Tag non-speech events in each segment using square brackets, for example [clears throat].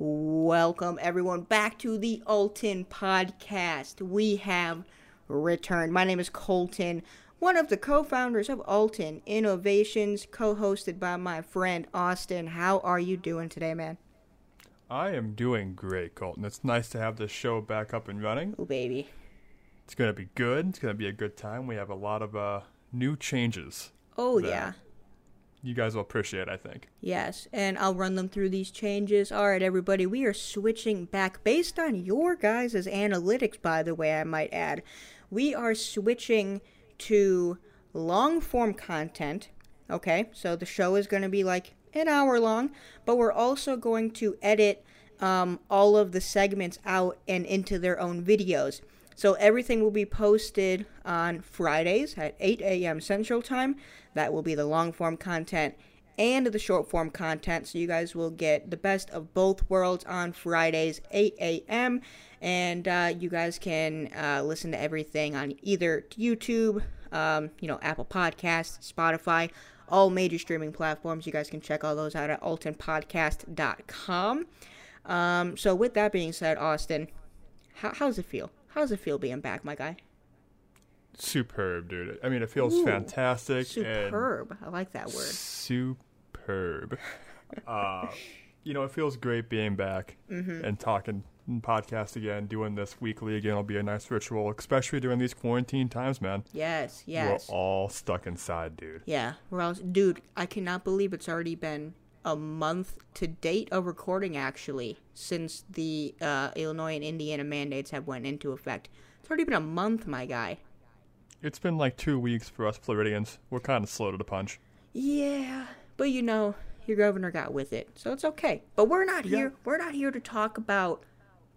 Welcome everyone back to the Alton podcast. We have returned. My name is Colton, one of the co-founders of Alton Innovations, co-hosted by my friend Austin. How are you doing today, man? I am doing great, Colton. It's nice to have this show back up and running. Oh baby. It's going to be good. It's going to be a good time. We have a lot of uh, new changes. Oh yeah. You guys will appreciate, I think. Yes, and I'll run them through these changes. All right, everybody, we are switching back based on your guys' analytics, by the way, I might add. We are switching to long form content. Okay, so the show is going to be like an hour long, but we're also going to edit um, all of the segments out and into their own videos. So everything will be posted on Fridays at 8 a.m. Central Time. That will be the long form content and the short form content. So you guys will get the best of both worlds on Fridays, 8 a.m. And uh, you guys can uh, listen to everything on either YouTube, um, you know, Apple Podcasts, Spotify, all major streaming platforms. You guys can check all those out at altonpodcast.com. Um, so with that being said, Austin, how, how's it feel? How's it feel being back, my guy? Superb, dude. I mean, it feels Ooh, fantastic. Superb. I like that word. superb. [laughs] uh, you know, it feels great being back Mm-hmm. and talking and podcast again, doing this weekly again. It'll be a nice ritual, especially during these quarantine times, man. Yes, yes. We're all stuck inside, dude. Yeah, we're all, dude, I cannot believe it's already been a month to date of recording actually since the uh, Illinois and Indiana mandates have went into effect. It's already been a month, my guy. It's been like two weeks for us Floridians. We're kind of slow to the punch. Yeah, but you know, your governor got with it, so it's okay. But we're not Yeah. here. We're not here to talk about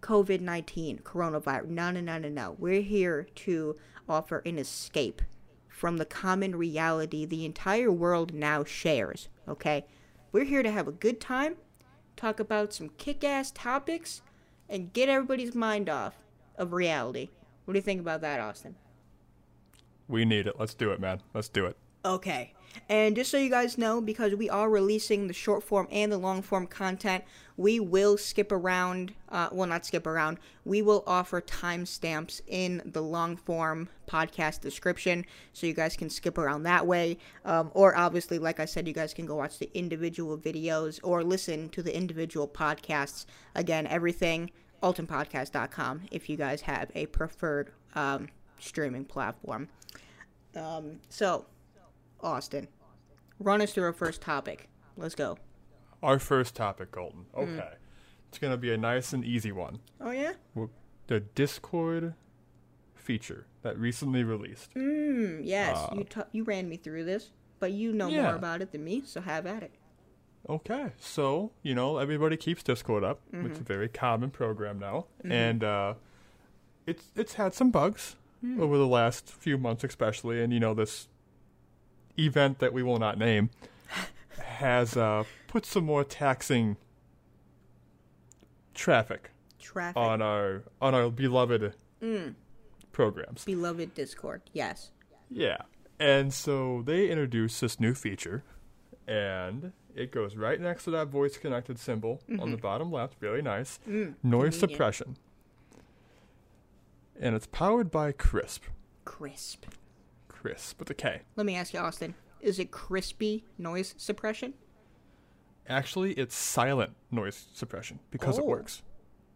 COVID nineteen, coronavirus. No, no, no, no, no. We're here to offer an escape from the common reality the entire world now shares. Okay, we're here to have a good time, talk about some kick-ass topics, and get everybody's mind off of reality. What do you think about that, Austin? We need it. Let's do it, man. Let's do it. Okay. And just so you guys know, because we are releasing the short form and the long form content, we will skip around. Uh, well, not skip around. We will offer timestamps in the long form podcast description so you guys can skip around that way. Um, or obviously, like I said, you guys can go watch the individual videos or listen to the individual podcasts. Again, everything, altonpodcast.com if you guys have a preferred um, streaming platform. Um, so, Austin, run us through our first topic. Let's go. Our first topic, Colton. Okay. It's going to be a nice and easy one. Oh yeah. The Discord feature that recently released. Mm, yes, Uh, you t- you ran me through this, but you know Yeah. more about it than me, so have at it. Okay, so you know everybody keeps Discord up. It's a very common program now, and uh, it's it's had some bugs over the last few months, especially. And you know this event that we will not name [laughs] has uh, put some more taxing traffic Traffic, on our on our beloved programs. beloved Discord. Yes. Yeah. And so they introduced this new feature, and it goes right next to that voice connected symbol on the bottom left. Really nice. Noise Mm-hmm. Mm, convenient. suppression. And it's powered by Krisp. Krisp. Krisp with a K. Let me ask you, Austin. Is it crispy noise suppression? Actually, it's silent noise suppression because it Oh. works.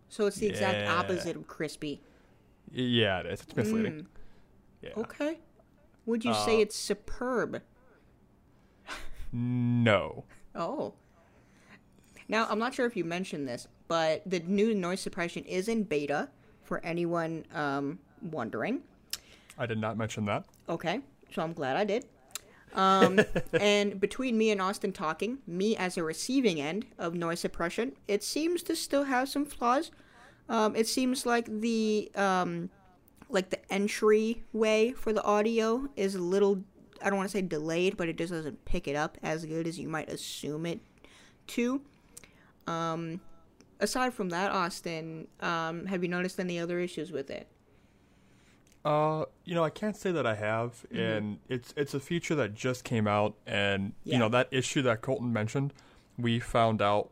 So it's the exact Yeah. opposite of crispy. Yeah, it is. It's misleading. Yeah. Mm. Okay. Would you say Uh, it's superb? No. Oh. Now, I'm not sure if you mentioned this, but the new noise suppression is in beta for anyone um, wondering. I did not mention that. Okay, so I'm glad I did. Um, [laughs] and between me and Austin talking, me as a receiving end of noise suppression, it seems to still have some flaws. Um, it seems like the um, like the entry way for the audio is a little I don't want to say delayed, but it just doesn't pick it up as good as you might assume it to. Um, aside from that, Austin, um, have you noticed any other issues with it? Uh, you know, I can't say that I have, and it's it's a feature that just came out, and Yeah. you know that issue that Colton mentioned, we found out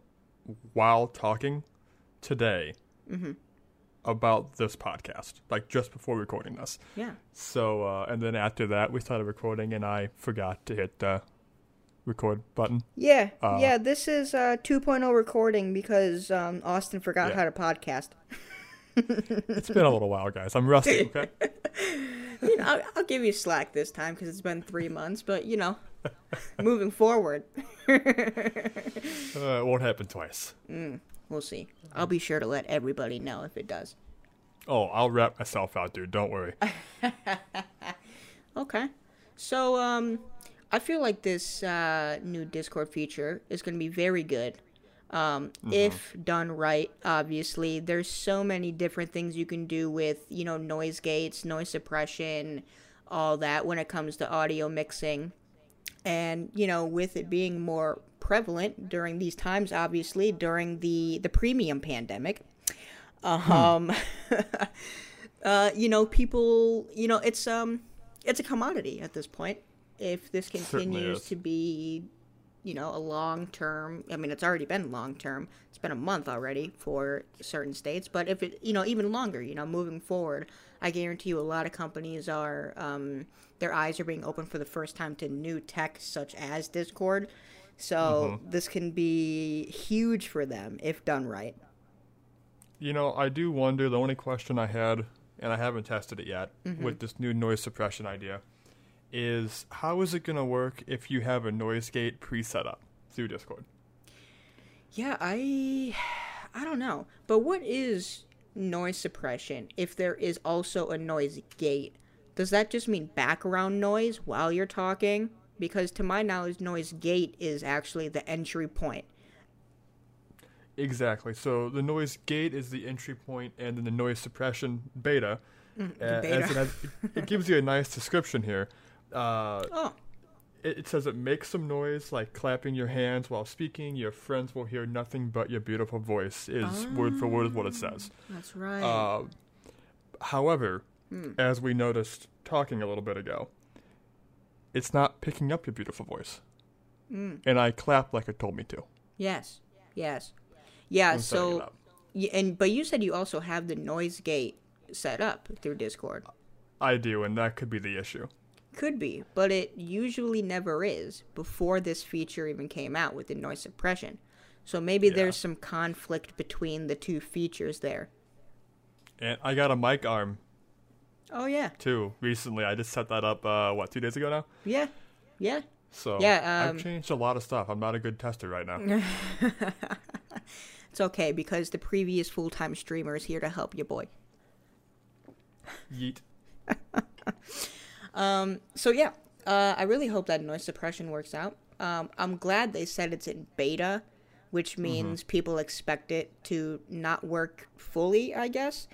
while talking today Mm-hmm. about this podcast, like just before recording this. Yeah. So, uh, and then after that, we started recording, and I forgot to hit the record button. Yeah, Uh, yeah. This is uh, 2.0 recording because um, Austin forgot Yeah. how to podcast. [laughs] It's been a little while, guys. I'm rusty. Okay. [laughs] You know, I'll, I'll give you slack this time because it's been three months. But you know, [laughs] moving forward, Uh, it won't happen twice. we'll see. I'll be sure to let everybody know if it does. Oh, I'll wrap myself out, dude. Don't worry. [laughs] Okay. So, um, I feel like this uh, new Discord feature is going to be very good. Um, if done right, obviously, there's so many different things you can do with, you know, noise gates, noise suppression, all that when it comes to audio mixing. And, you know, with it being more prevalent during these times, obviously, during the, the premium pandemic, um, [laughs] uh, you know, people, you know, it's, um, it's a commodity at this point. If this continues to be, you know, a long term, I mean, it's already been long term. It's been a month already for certain states, but if it, you know, even longer, you know, moving forward, I guarantee you a lot of companies are, um, their eyes are being opened for the first time to new tech such as Discord. So this can be huge for them if done right. You know, I do wonder. The only question I had, and I haven't tested it yet, with this new noise suppression idea, is how is it going to work if you have a noise gate pre-set up through Discord? Yeah, I I don't know. But what is noise suppression if there is also a noise gate? Does that just mean background noise while you're talking? Because to my knowledge, noise gate is actually the entry point. Exactly. So the noise gate is the entry point, and then the noise suppression beta. uh, beta. As it, has, it gives you a nice description here. Uh, Oh, it, it says it makes some noise, like clapping your hands while speaking. Your friends will hear nothing but your beautiful voice. Is word for word what it says. that's right. Uh, however, as we noticed talking a little bit ago, it's not picking up your beautiful voice. And I clapped like it told me to. yes, yes, yeah. it So, and but you said you also have the noise gate set up through Discord. I do, and that could be the issue. Could be, but it usually never is before this feature even came out with the noise suppression. So maybe Yeah. there's some conflict between the two features there. And I got a mic arm Oh yeah, too recently. I just set that up, uh, what, two days ago now? yeah, yeah. So Yeah, um, I've changed a lot of stuff. I'm not a good tester right now. [laughs] It's okay because the previous full-time streamer is here to help you, boy. Yeet. [laughs] So yeah, uh, I really hope that noise suppression works out. Um, I'm glad they said it's in beta, which means people expect it to not work fully. I guess.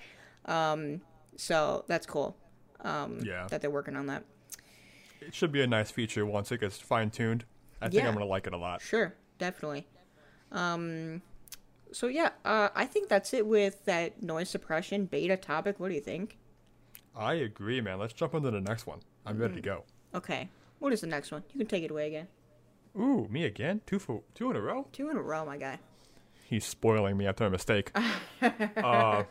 Um, so that's cool. Um, Yeah. that they're working on that. It should be a nice feature once it gets fine tuned. I think I'm going to like it a lot. Sure, definitely. Um, so yeah, uh, I think that's it with that noise suppression beta topic. What do you think? I agree, man. Let's jump into the next one. I'm ready Mm. to go. Okay, what is the next one? You can take it away again. Ooh, me again? Two for two in a row? Two in a row, my guy. He's spoiling me after a mistake. [laughs] uh,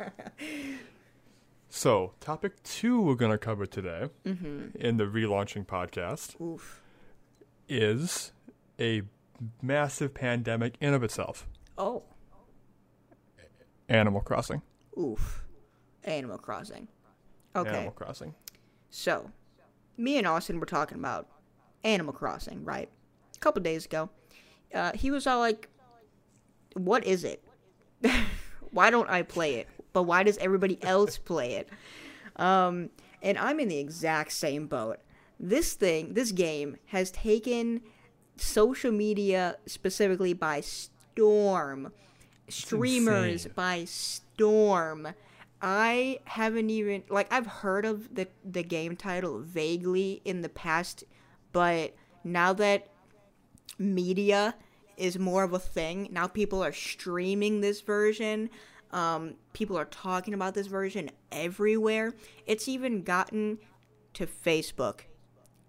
so, topic two we're going to cover today Mm-hmm. in the relaunching podcast Oof. is a massive pandemic in of itself Oh. Animal Crossing. Oof. Animal Crossing. Okay. Animal Crossing. So, me and Austin were talking about Animal Crossing, right? A couple days ago. Uh, he was all like, What is it? [laughs] why don't I play it? But why does everybody else play it? Um, and I'm in the exact same boat. This thing, this game, has taken social media specifically by storm. Streamers insane. by storm. I haven't even like I've heard of the the game title vaguely in the past, but now that media is more of a thing, now people are streaming this version. Um, people are talking about this version everywhere. It's even gotten to Facebook.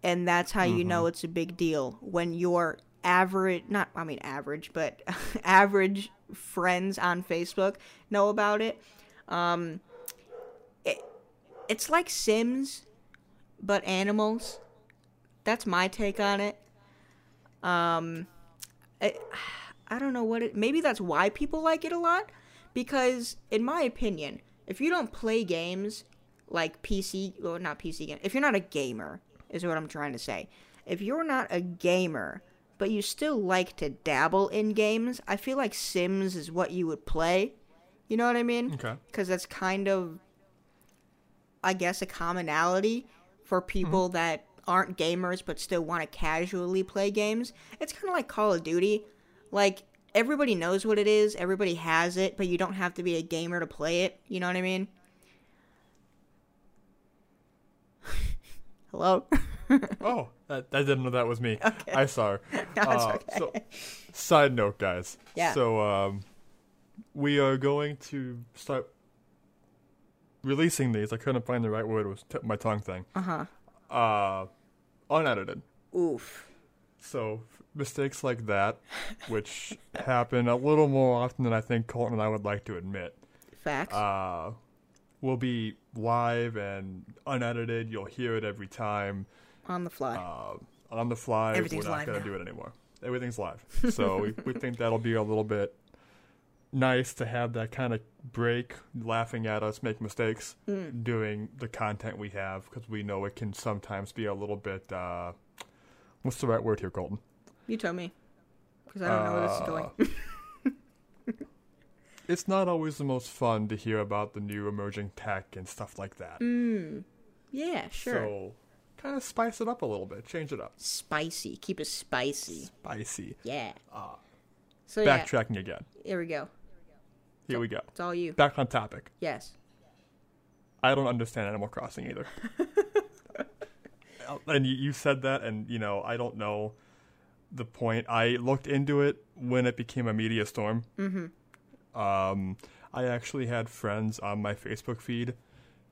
And that's how you know it's a big deal when your average not I mean average, but [laughs] average friends on Facebook know about it. Um, it it's like Sims, but animals. That's my take on it. Um, I, I don't know what it. Maybe that's why people like it a lot, because in my opinion, if you don't play games like PC or not PC game, if you're not a gamer, is what I'm trying to say. If you're not a gamer, but you still like to dabble in games, I feel like Sims is what you would play. You know what I mean? Okay. Because that's kind of, I guess, a commonality for people that aren't gamers but still want to casually play games. It's kind of like Call of Duty. Like, everybody knows what it is, everybody has it, but you don't have to be a gamer to play it. You know what I mean? [laughs] Hello? [laughs] Oh, that, I didn't know that was me. Okay. I saw her. [laughs] No, Uh, okay. So, side note, guys. Yeah. So, um, we are going to start releasing these. I couldn't find the right word. It was t- my tongue thing. Uh-huh. Uh, unedited. Oof. So mistakes like that, [laughs] which happen a little more often than I think Colton and I would like to admit, Facts. uh, will be live and unedited. You'll hear it every time on the fly. uh, on the fly. Everything's We're not going to do it anymore. Everything's live. So we, we think that'll be a little bit nice to have that kind of break, laughing at us make mistakes, Mm. doing the content we have because we know it can sometimes be a little bit. Uh, what's the right word here, Colton? you tell me. Because I don't know where this is going. [laughs] It's not always the most fun to hear about the new emerging tech and stuff like that. Mm. Yeah, sure. So, kind of spice it up a little bit, change it up. spicy. Keep it spicy. Spicy. Yeah. Uh, So yeah, Backtracking again. here we go. Here we go. It's all you. Back on topic. Yes. I don't understand Animal Crossing either. [laughs] and you, you said that, and you know I don't know the point. I looked into it when it became a media storm. Mm-hmm. Um, I actually had friends on my Facebook feed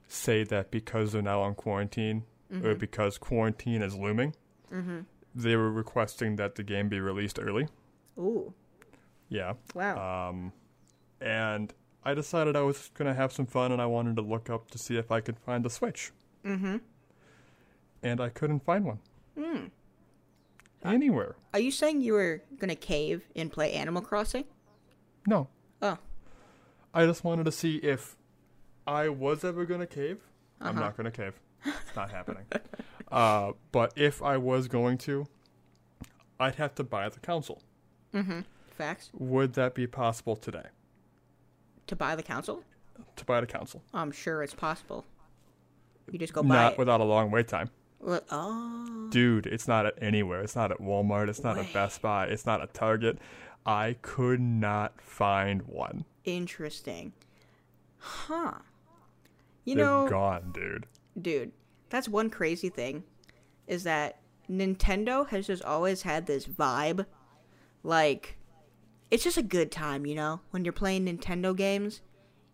say that because they're now on quarantine, or because quarantine is looming, they were requesting that the game be released early. Ooh. Yeah. Wow. Um, and I decided I was going to have some fun and I wanted to look up to see if I could find the Switch. mm-hmm. And I couldn't find one. Mm. Anywhere. Are you saying you were gonna cave and play Animal Crossing? No. Oh. I just wanted to see if I was ever going to cave. I'm Uh-huh. not going to cave. It's not happening. [laughs] Uh, but if I was going to, I'd have to buy the console. Mm-hmm. Facts. Would that be possible today? To buy the council? To buy the council. I'm sure it's possible. You just go buy it. Not it. without a long wait time. Well, oh. Dude, it's not at anywhere. It's not at Walmart. It's not Way. at Best Buy. It's not at Target. I could not find one. Interesting. Huh. You They're know, gone, dude. dude, that's one crazy thing is that Nintendo has just always had this vibe like it's just a good time, you know, when you're playing Nintendo games.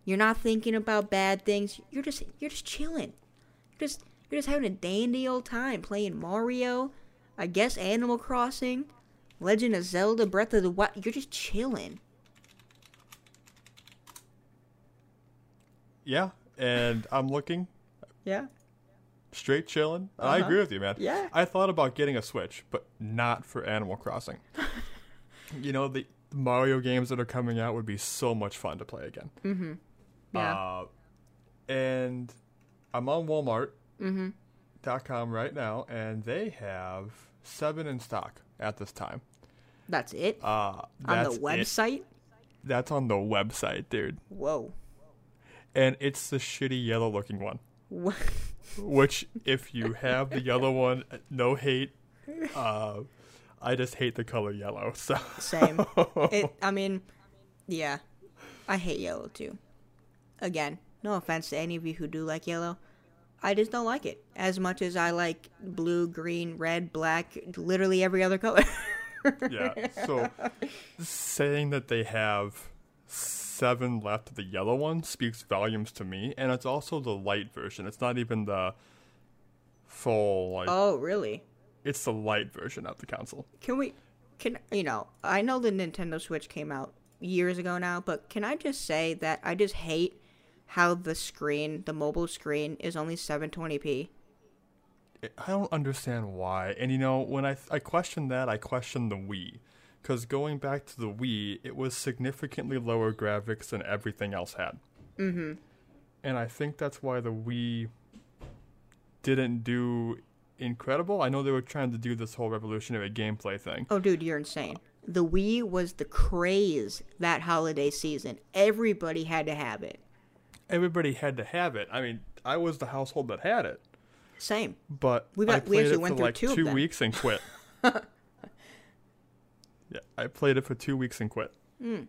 You're not thinking about bad things. You're just you're just chilling. You're just you're just having a dandy old time playing Mario, I guess Animal Crossing, Legend of Zelda, Breath of the Wild. You're just chilling. Yeah, and I'm looking Yeah. straight chilling. I Uh-huh. agree with you, man. Yeah. I thought about getting a Switch, but not for Animal Crossing. [laughs] you know, the Mario games that are coming out would be so much fun to play again. Mm-hmm. Yeah. Uh, and I'm on Walmart. mm-hmm. dot com right now, and they have seven in stock at this time. That's it. Uh, On that's the it. website? That's on the website, dude. Whoa. And it's the shitty yellow looking one. [laughs] Which, if you have the yellow one, no hate. Uh, I just hate the color yellow. [laughs] So Same. it, [laughs] I mean, yeah. I hate yellow too. Again, no offense to any of you who do like yellow. I just don't like it as much as I like blue, green, red, black, literally every other color. [laughs] yeah. So saying that they have seven left of the yellow one speaks volumes to me, and it's also the light version. It's not even the full like. oh, really? It's the light version of the console. Can we can you know, I know the Nintendo Switch came out years ago now, but can I just say that I just hate how the screen, the mobile screen, is only 720p. I don't understand why. And you know, when I I question that, I question the Wii, because going back to the Wii, it was significantly lower graphics than everything else had. Mm-hmm. And I think that's why the Wii didn't do incredible. I know they were trying to do this whole revolutionary gameplay thing. Oh, dude, you're insane. The Wii was the craze that holiday season. Everybody had to have it. Everybody had to have it. I mean, I was the household that had it, Same. but We I got- we actually it went for through like two of two weeks and quit. [laughs] yeah, I played it for two weeks and quit. You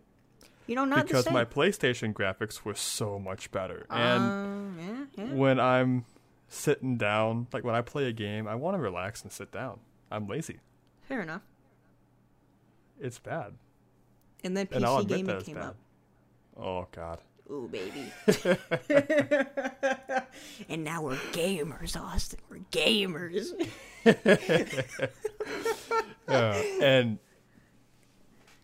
know, not because the same. my PlayStation graphics were so much better. And Um, yeah, yeah. when I'm sitting down, like when I play a game, I want to relax and sit down. I'm lazy. Fair enough. It's bad. And then and I'll PC admit gaming that came bad. up. Oh god. Ooh, baby. [laughs] [laughs] and now we're gamers, Austin. We're gamers. [laughs] Yeah. and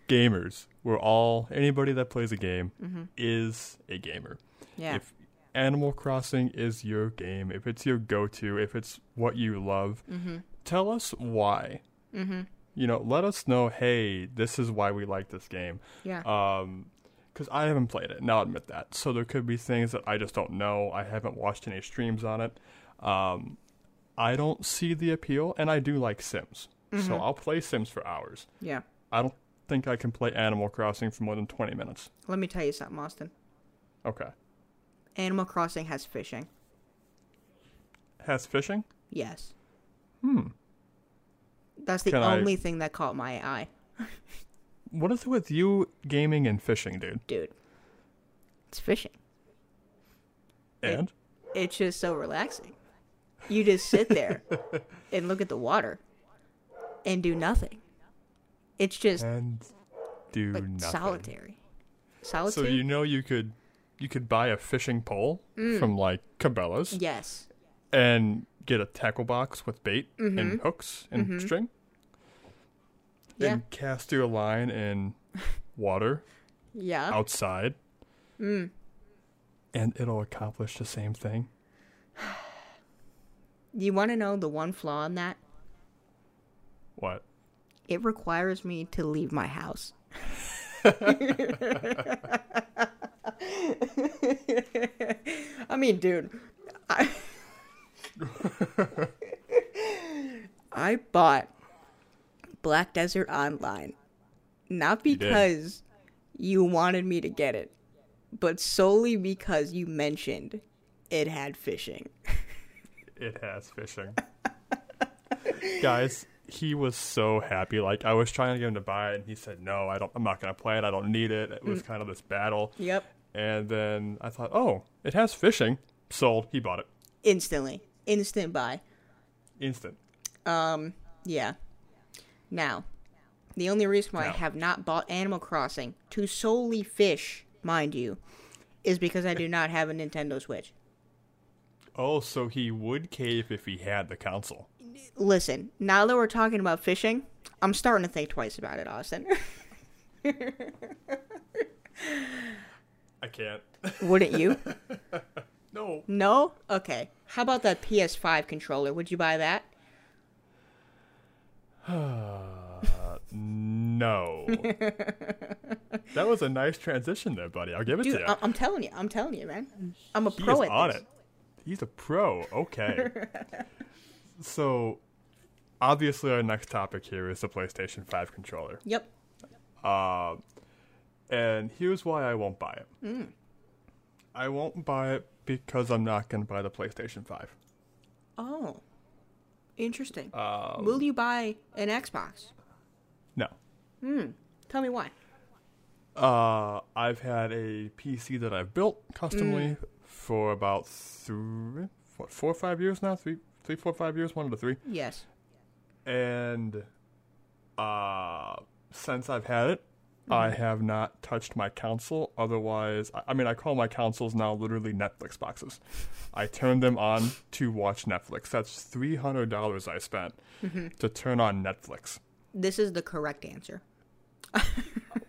gamers, we're all anybody that plays a game is a gamer. Mm-hmm. Yeah. If Animal Crossing is your game, if it's your go-to, if it's what you love, mm-hmm. tell us why. Mm-hmm. You know, let us know. Hey, this is why we like this game. Yeah. Um, because I haven't played it, and I'll admit that. So there could be things that I just don't know. I haven't watched any streams on it. Um, I don't see the appeal, and I do like Sims. So I'll play Sims for hours. yeah. I don't think I can play Animal Crossing for more than 20 minutes. Let me tell you something, Austin. Okay. Animal Crossing has fishing. Has fishing? Yes. Hmm. That's the Can I- only thing that caught my eye, [laughs] What is it with you gaming and fishing, dude? dude. It's fishing. And? It's just so relaxing. You just sit there [laughs] and look at the water and do nothing. It's just And do like nothing. solitary. So you know you could you could buy a fishing pole from like Cabela's yes. and get a tackle box with bait and Mhm. hooks and string Yeah. and cast your line in [laughs] water Yeah. outside Mm. and it'll accomplish the same thing. [sighs] You want to know the one flaw in that? What? It requires me to leave my house. [laughs] [laughs] I mean, dude, I, I bought Black Desert Online not because you wanted me to get it, but solely because you mentioned it had fishing. It has fishing. Guys, he was so happy. Like I was trying to get him to buy it and he said, "No, I don't I'm not going to play it. I don't need it." It was mm. kind of this battle. Yep. And then I thought, "Oh, it has fishing." Sold. He bought it. Instantly. Instant buy. Instant. Um, yeah. Now, the only reason why I have not bought Animal Crossing to solely fish, mind you, is because I do not have a Nintendo Switch. Oh, so he would cave if he had the console. Listen, now that we're talking about fishing, I'm starting to think twice about it, Austin. [laughs] I can't. Wouldn't you? [laughs] no. No? Okay. How about that PS5 controller? Would you buy that? [sighs] No. that was a nice transition there, buddy. I'll give it Dude, to you. I- I'm telling you. I'm telling you, man. I'm a he pro is at on this. it. He's a pro. Okay. [laughs] so, obviously, our next topic here is the PlayStation 5 controller. Yep. Uh, and here's why I won't buy it. Mm. I won't buy it because I'm not going to buy the PlayStation 5. Oh. Interesting. Um, Will you buy an Xbox? no. Hmm. Tell me why. Uh, I've had a PC that I've built customly Mm. for about three, what, four or five years now. Three, three, four, five years. One of the three. Yes. And uh, since I've had it, I Mm-hmm. have not touched my console. Otherwise, I, I mean, I call my consoles now literally Netflix boxes. I turn them on to watch Netflix. That's three hundred dollars I spent Mm-hmm. to turn on Netflix. This is the correct answer. [laughs]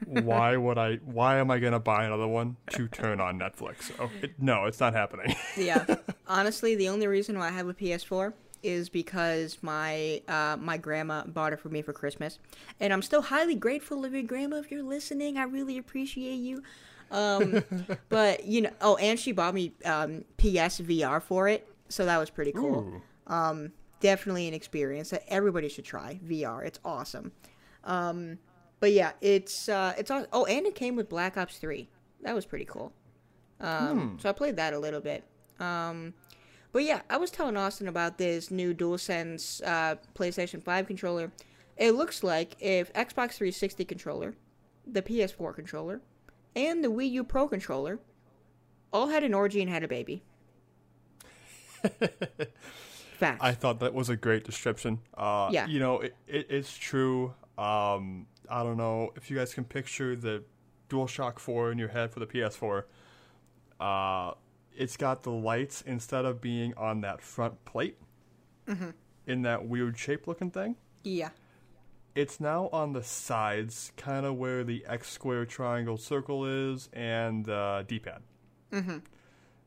why would I? Why am I gonna buy another one to turn on Netflix? Oh, it, no, it's not happening. yeah. [laughs] Honestly, the only reason why I have a PS4 is because my uh, my grandma bought it for me for Christmas, and I'm still highly grateful of your grandma. If you're listening, I really appreciate you. Um, [laughs] but you know, oh, and she bought me um, PS VR for it, so that was pretty cool. Um, definitely an experience that everybody should try. VR, it's awesome. Um, but yeah, it's uh, it's oh, and it came with Black Ops Three. That was pretty cool. Um, So I played that a little bit. Um, but yeah, I was telling Austin about this new DualSense uh, PlayStation 5 controller. It looks like if Xbox 360 controller, the PS4 controller, and the Wii U Pro controller all had an orgy and had a baby. [laughs] Fact. I thought that was a great description. Uh, Yeah. You know, it, it, it's true. Um, I don't know if you guys can picture the DualShock 4 in your head for the PS4. Uh, it's got the lights instead of being on that front plate in that weird shape looking thing. yeah. It's now on the sides, kind of where the X square triangle circle is and the D-pad. Mm-hmm.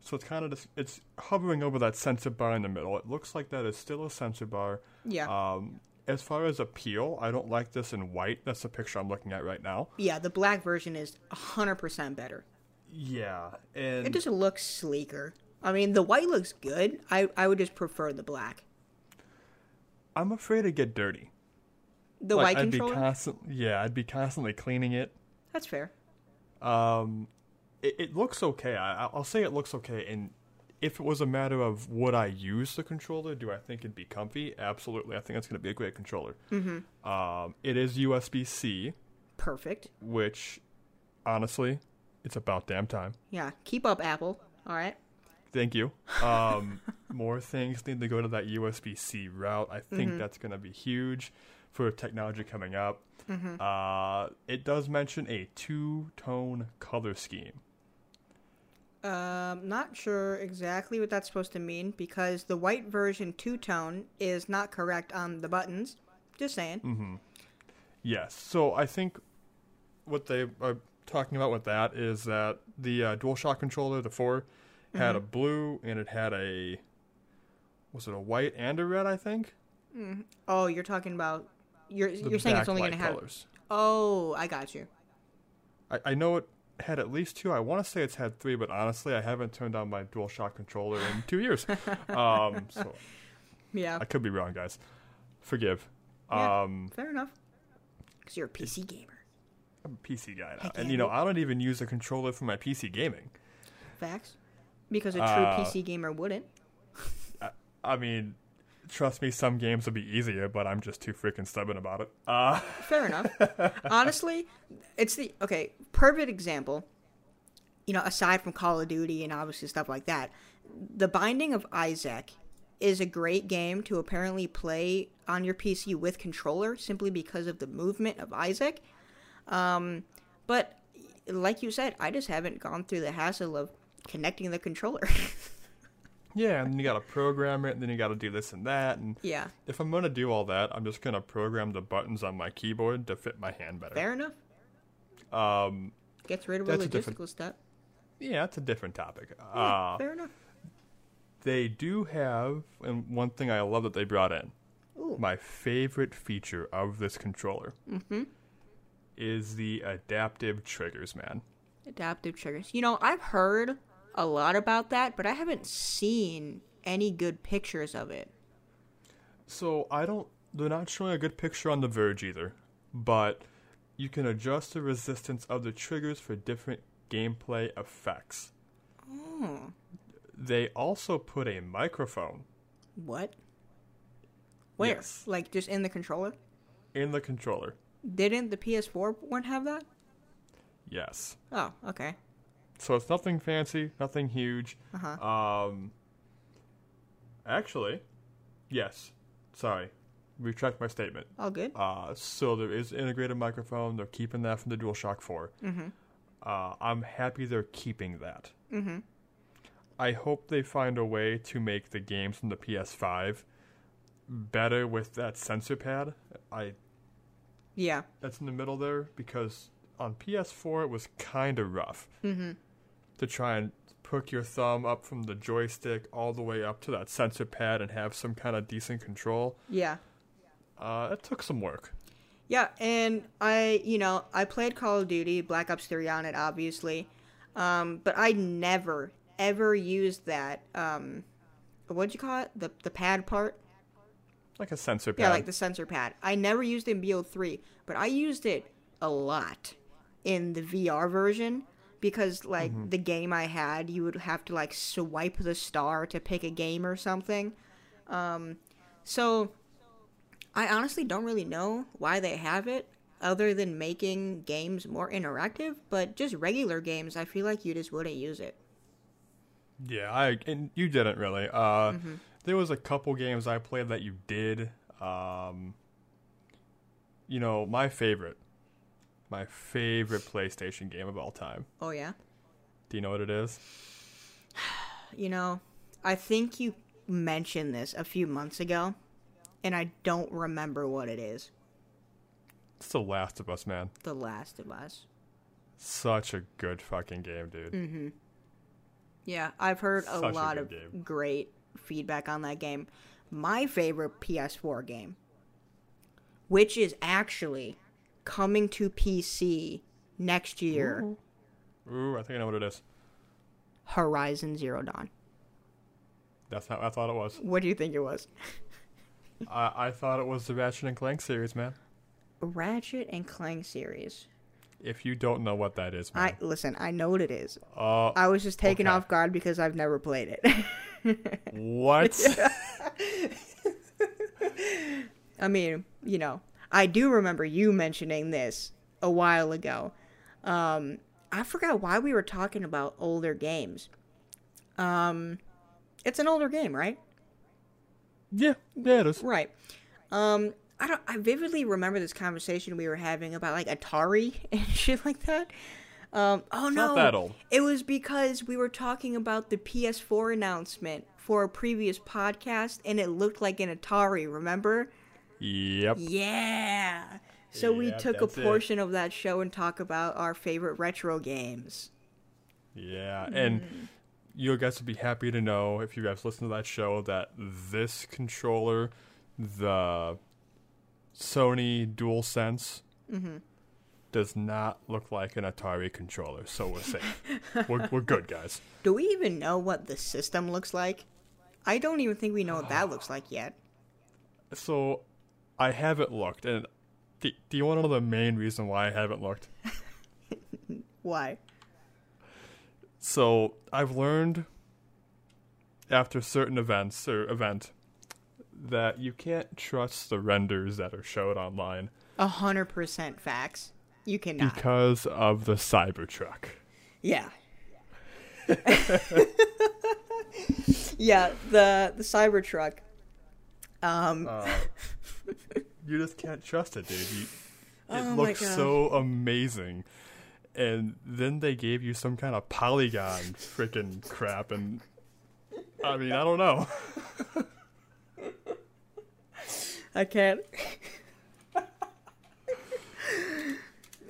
So it's kind of just, it's hovering over that sensor bar in the middle. It looks like that is still a sensor bar. Yeah. Um, as far as appeal, I don't like this in white. That's the picture I'm looking at right now. yeah, the black version is 100% better. Yeah, and It just looks sleeker. I mean, the white looks good. I, I would just prefer the black. I'm afraid to get dirty. The like, white I'd controller? be constant. Yeah, I'd be constantly cleaning it. That's fair. Um, it, it looks okay. I, I'll say it looks okay. And if it was a matter of would I use the controller, do I think it'd be comfy? Absolutely. I think it's going to be a great controller. Mm-hmm. Um, it is USB C, Perfect. which honestly, it's about damn time. Yeah. Keep up, Apple. All right. Thank you. Um, [laughs] more things need to go to that USB C route. I think that's going to be huge for technology coming up. Uh, it does mention a two tone color scheme. Um, not sure exactly what that's supposed to mean because the white version two tone is not correct on the buttons. Just saying. Mm-hmm. Yes. So I think what they are talking about with that is that the uh, DualShock controller, the 4, had a blue and it had a was it a white and a red? I think. Oh, you're talking about you're The you're saying it's only going to have. colors. Oh, I got you. I, I know it had at least two. I want to say it's had three, but honestly, I haven't turned on my DualShock controller in two years. [laughs] um, so Yeah. I could be wrong, guys. Forgive. Yeah. Um, Fair enough. Because you're a PC gamer. I'm a PC guy now, and you know. I don't even use a controller for my PC gaming. Facts. Because a true Uh, PC gamer wouldn't. I mean, trust me, some games would be easier, but I'm just too freaking stubborn about it. Uh, [laughs] Fair enough. Honestly, it's the okay perfect example. You know, aside from Call of Duty and obviously stuff like that, the Binding of Isaac is a great game to apparently play on your PC with controller simply because of the movement of Isaac. Um, but like you said, I just haven't gone through the hassle of connecting the controller. [laughs] yeah, and you got to program it, and then you got to do this and that, and yeah, if I'm gonna do all that, I'm just gonna program the buttons on my keyboard to fit my hand better. fair enough. Um, Gets rid of a logistical step. yeah, that's a different topic. Yeah, Uh, fair enough. they do have, and one thing I love that they brought in, Ooh. my favorite feature of this controller Mm-hmm. Is the adaptive triggers, man. Adaptive triggers. You know, I've heard a lot about that, but I haven't seen any good pictures of it. So I don't. They're not showing a good picture on the Verge either, but you can adjust the resistance of the triggers for different gameplay effects. Oh, They also put a microphone what? Where? Yes. Like just in the controller? in the controller. Didn't the PS4 one have that? Yes. Oh, okay. So it's nothing fancy, nothing huge. Uh huh. Um, actually, yes. Sorry, retract my statement. All good. Uh, so there is integrated microphone. They're keeping that from the DualShock 4. Mm-hmm. Uh, I'm happy they're keeping that. Mm-hmm. I hope they find a way to make the games from the PS5 better with that sensor pad. I Yeah. that's in the middle there because on PS4 it was kind of rough mm-hmm. to try and hook your thumb up from the joystick all the way up to that sensor pad and have some kind of decent control. Yeah. Uh, it took some work. Yeah, and I, you know, I played Call of Duty, Black Ops 3 on it, obviously. Um, but I never, ever used that, um, what'd you call it? The, the pad part? Like a sensor pad. Yeah, like the sensor pad. I never used it in BO3, but I used it a lot in the VR version because like mm-hmm. the game I had, you would have to like swipe the star to pick a game or something. Um, so I honestly don't really know why they have it other than making games more interactive, but just regular games, I feel like you just wouldn't use it. Yeah, I and you didn't really. Uh, mm-hmm. There was a couple games I played that you did. Um, you know, my favorite, my favorite PlayStation game of all time. Oh yeah. Do you know what it is? [sighs] You know, I think you mentioned this a few months ago and I don't remember what it is. It's The Last of Us, man. The Last of Us. Such a good fucking game, dude. Mm-hmm. Yeah, I've heard a lot a of game. great feedback on that game. My favorite PS4 game, which is actually coming to PC next year. Ooh, Ooh I think I know what it is. Horizon Zero Dawn. That's how I thought it was. What do you think it was? [laughs] I, I thought it was the Ratchet and Clank series, man. Ratchet and Clank series. If you don't know what that is, man. I listen. I know what it is. Uh, I was just taken okay. off guard because I've never played it. [laughs] what? [laughs] I mean, you know, I do remember you mentioning this a while ago. Um, I forgot why we were talking about older games. Um, it's an older game, right? Yeah, yeah, it is. Right. Um, I don't. I vividly remember this conversation we were having about like Atari [laughs] and shit like that. Um, oh it's no, not that old. It was because we were talking about the PS4 announcement for a previous podcast, and it looked like an Atari. Remember? Yep. Yeah. So yep, we took a portion it. of that show and talk about our favorite retro games. Yeah, and mm you guys would be happy to know if you guys listen to that show that this controller, the Sony DualSense, mm-hmm. Does not look like an Atari controller. So we're safe. we're, we're good, guys. Do we even know what the system looks like? I don't even think we know what that looks like yet. So I haven't looked, and do, do you want to know the main reason why I haven't looked? [laughs] why? So I've learned after certain events or event that you can't trust the renders that are showed online. A hundred percent facts. You cannot because of the Cybertruck. Yeah. [laughs] yeah, the the Cybertruck. Um, uh, [laughs] you just can't trust it, dude. You, it oh looks so amazing and then they gave you some kind of polygon freaking crap and I mean, I don't know. [laughs] I can't.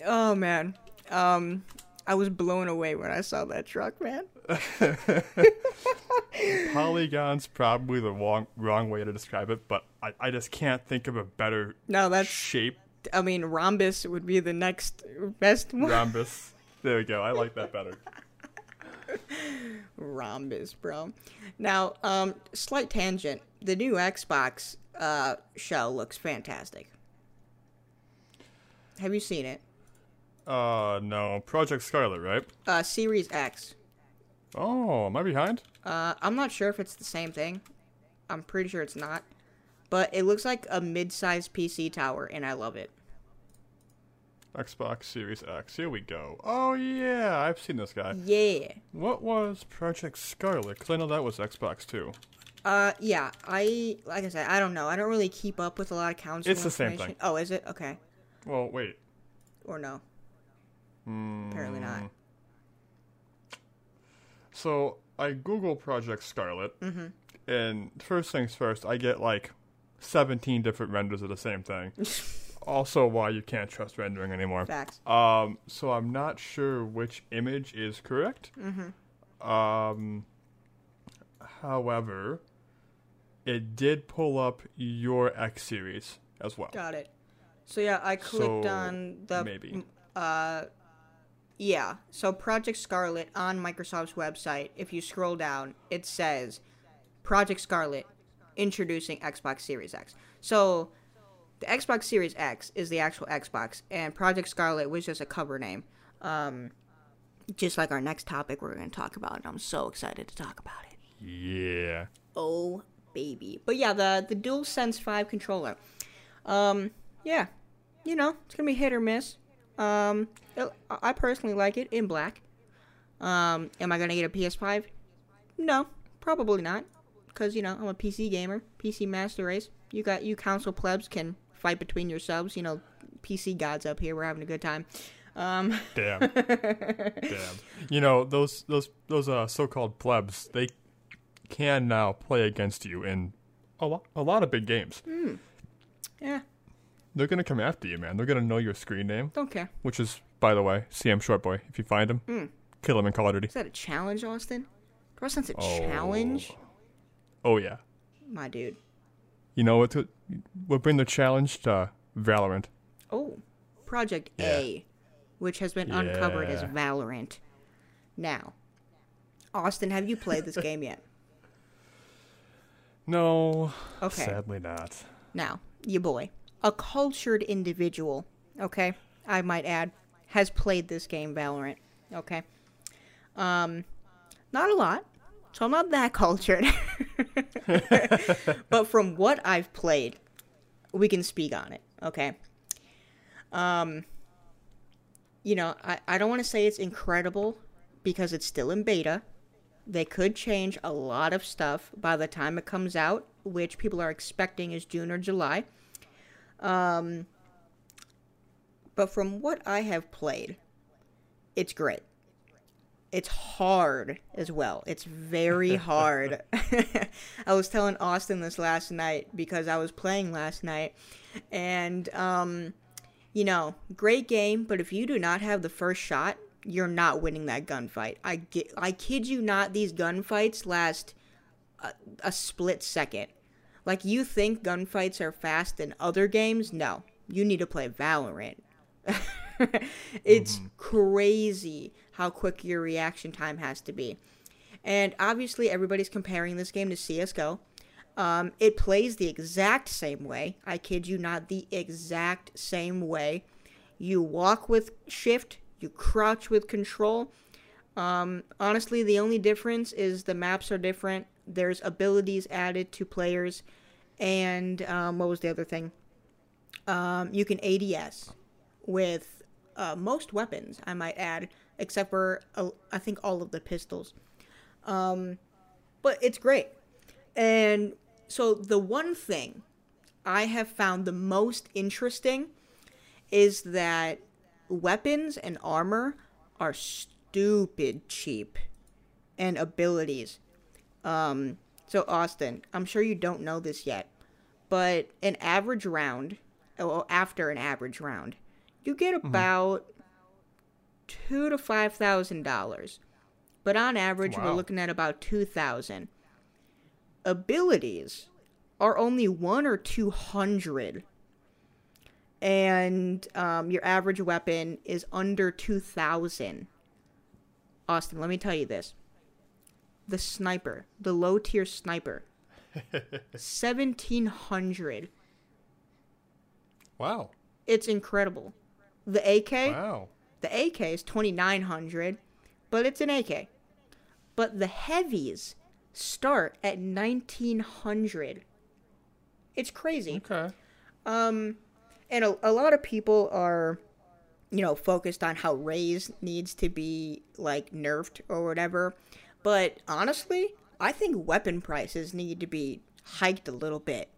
Oh man. Um I was blown away when I saw that truck, man. [laughs] Polygon's probably the wrong wrong way to describe it, but I, I just can't think of a better no, that's, shape I mean, rhombus would be the next best one. Rhombus. There we go. I like that better. [laughs] rhombus, bro. Now, um, slight tangent. The new Xbox uh, shell looks fantastic. Have you seen it? Uh, no. Project Scarlett, right? Uh, Series X. Oh, am I behind? Uh, I'm not sure if it's the same thing. I'm pretty sure it's not. But it looks like a mid-sized PC tower, and I love it. Xbox Series X. Here we go. Oh yeah, I've seen this guy. Yeah. What was Project Scarlett? Because I know that was Xbox too. Uh, yeah. I like I said, I don't know. I don't really keep up with a lot of council. It's the same thing. Oh, is it? Okay. Well, wait. Or no. Mm. Apparently not. So I Google Project Scarlett, mm-hmm. and first things first, I get like seventeen different renders of the same thing. [laughs] also why you can't trust rendering anymore. Facts. Um, so I'm not sure which image is correct. Mm-hmm. Um, however, it did pull up your X series as well. Got it. So yeah, I clicked So, on the maybe. uh yeah, so Project Scarlett on Microsoft's website, if you scroll down, it says Project Scarlett introducing Xbox Series X. So the Xbox Series X is the actual Xbox and Project Scarlett was just a cover name. Um just like our next topic we're going to talk about and I'm so excited to talk about it. Yeah. Oh baby. But yeah, the the DualSense 5 controller. Um yeah. You know, it's going to be hit or miss. Um I personally like it in black. Um am I going to get a PS5? No, probably not. Cuz you know, I'm a PC gamer, PC master race. You got you console plebs can fight between yourselves, you know, PC gods up here. We're having a good time. Um Damn. [laughs] Damn. You know those those those uh so-called plebs. They can now play against you in a lot a lot of big games. yeah, They're gonna come after you, man. They're gonna know your screen name, don't care. which is, by the way, CM Shortboy. If you find him, Mm. kill him in Call of Duty. Is that a challenge, Austin? Sense a Oh. challenge? Oh yeah. My dude. You know what? To, we'll bring the challenge to Valorant. Oh, Project Yeah. A, which has been uncovered as Valorant. Now, Austin, have you played this [laughs] game yet? No, Okay. sadly not. Now, your boy, a cultured individual, okay, I might add, has played this game Valorant, okay? Um, not a lot, so I'm not that [laughs] cultured. but from what I've played, we can speak on it, okay? Um, you know, I, I don't want to say it's incredible because it's still in beta. They could change a lot of stuff by the time it comes out, which people are expecting is June or July. Um, but from what I have played, it's great. It's hard as well. It's very [laughs] hard. [laughs] I was telling Austin this last night because I was playing last night, and um, you know, great game. But if you do not have the first shot, you're not winning that gunfight. I get, I kid you not. These gunfights last a, a split second. Like you think gunfights are fast in other games? No, you need to play Valorant. [laughs] it's crazy how quick your reaction time has to be. And obviously, everybody's comparing this game to CSGO. Um, it plays the exact same way. I kid you not, the exact same way. You walk with shift, you crouch with control. Um, honestly, the only difference is the maps are different. There's abilities added to players, and um, what was the other thing? Um, you can ADS with uh, most weapons, I might add, except for uh, I think all of the pistols. Um, but it's great. And so the one thing I have found the most interesting is that weapons and armor are stupid cheap and abilities. Um, so Austin, I'm sure you don't know this yet, but an average round, well, after an average round, you get about two to five thousand dollars. But on average, we're looking at about two thousand. Abilities are only one or two hundred, and um, your average weapon is under two thousand. Austin, let me tell you this: the sniper, the low tier sniper, [laughs] seventeen hundred. Wow. It's incredible. The AK, Wow. the AK is 2900, but it's an AK. But the heavies start at 1900. It's crazy. Okay. Um and a, a lot of people are you know focused on how Raze needs to be like nerfed or whatever. But honestly, I think weapon prices need to be hiked a little bit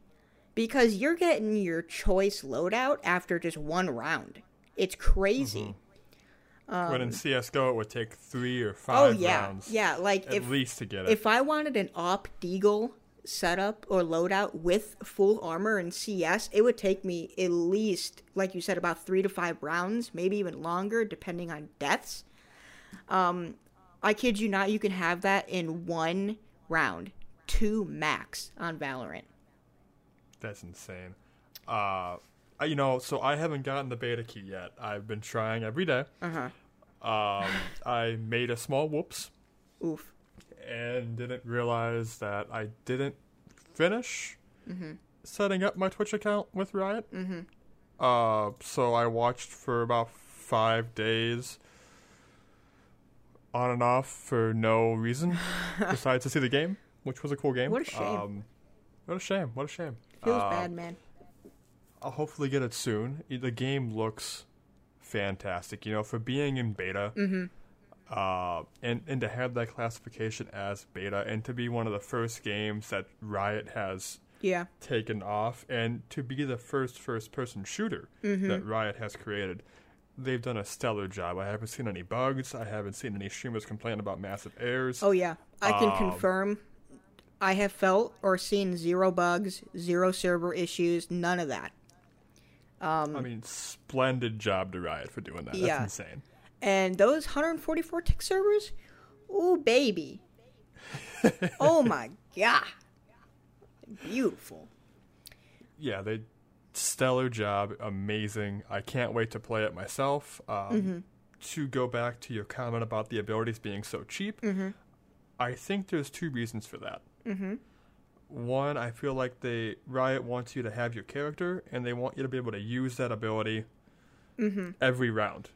because you're getting your choice loadout after just one round. It's crazy. when in CS:GO it would take three or Um, Oh five yeah, rounds yeah. Like at if least to get it. if I wanted an op deagle setup or loadout with full armor in CS, it would take me at least, like you said, about three to five rounds, maybe even longer, depending on deaths. Um, I kid you not, you can have that in one round, two max on Valorant. That's insane. Uh, I- you know, so I haven't gotten the beta key yet. I've been trying every day. Uh huh. Um, [laughs] I made a small whoops Oof. and didn't realize that I didn't finish Mm-hmm. setting up my Twitch account with Riot. Mm-hmm. Uh, so I watched for about five days on and off for no reason [laughs] besides to see the game, which was a cool game. What a shame. Um, what a shame. What a shame. Feels Uh, bad, man. I'll hopefully get it soon. The game looks fantastic. You know, for being in beta, Mm-hmm. uh, and and to have that classification as beta, and to be one of the first games that Riot has Yeah. taken off, and to be the first first-person shooter Mm-hmm. that Riot has created, they've done a stellar job. I haven't seen any bugs. I haven't seen any streamers complain about massive errors. Oh yeah, I can Um, confirm. I have felt or seen zero bugs, zero server issues, none of that. Um, I mean, splendid job to Riot for doing that. That's Yeah. insane. And those 144 tick servers, ooh baby, [laughs] oh my god, beautiful. yeah, they stellar job, amazing. I can't wait to play it myself. Um, Mm-hmm. To go back to your comment about the abilities being so cheap, Mm-hmm. I think there's two reasons for that. Mm-hmm. One, I feel like they Riot wants you to have your character, and they want you to be able to use that ability every round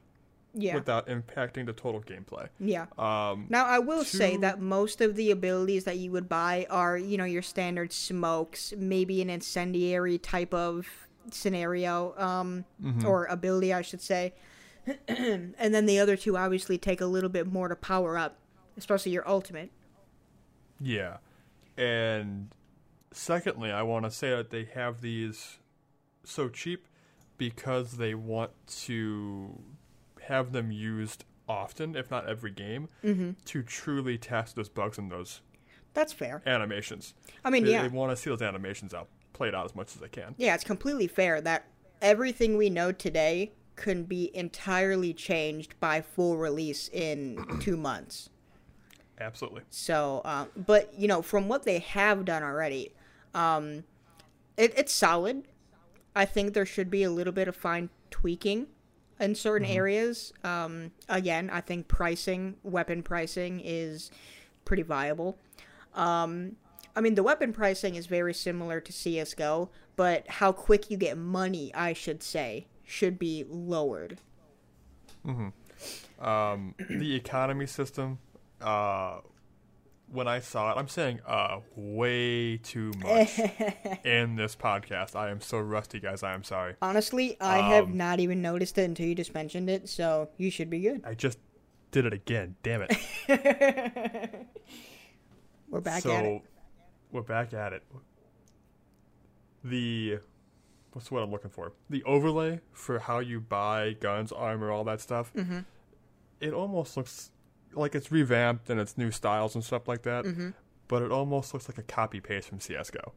Mm-hmm. Yeah, without impacting the total gameplay. yeah. Um, Now I will say that most of the abilities that you would buy are, you know, your standard smokes, maybe an incendiary type of scenario, um, or ability, I should say. [clears throat] and then the other two obviously take a little bit more to power up, especially your ultimate. Yeah. And secondly, I want to say that they have these so cheap because they want to have them used often, if not every game, to truly test those bugs and those That's fair. animations. I mean, they, yeah. they want to see those animations out played out as much as they can. Yeah, it's completely fair that everything we know today can be entirely changed by full release in [clears throat] two months. Absolutely. So, um, but you know, from what they have done already, um, it, it's solid. I think there should be a little bit of fine tweaking in certain areas. Um, again, I think pricing, weapon pricing, is pretty viable. Um, I mean, the weapon pricing is very similar to CS:GO, but how quick you get money, I should say, should be lowered. Um, the economy system, uh, when I saw it, I'm saying uh, way too much [laughs] in this podcast. I am so rusty, guys. I am sorry. Honestly, I have Um, not even noticed it until you just mentioned it, so you should be good. I just did it again. Damn it. [laughs] We're back so at it. We're back at it. The what's what I'm looking for? The overlay for how you buy guns, armor, all that stuff. Mm-hmm. It almost looks like it's revamped and it's new styles and stuff like that. Mm-hmm. But it almost looks like a copy paste from CS:GO.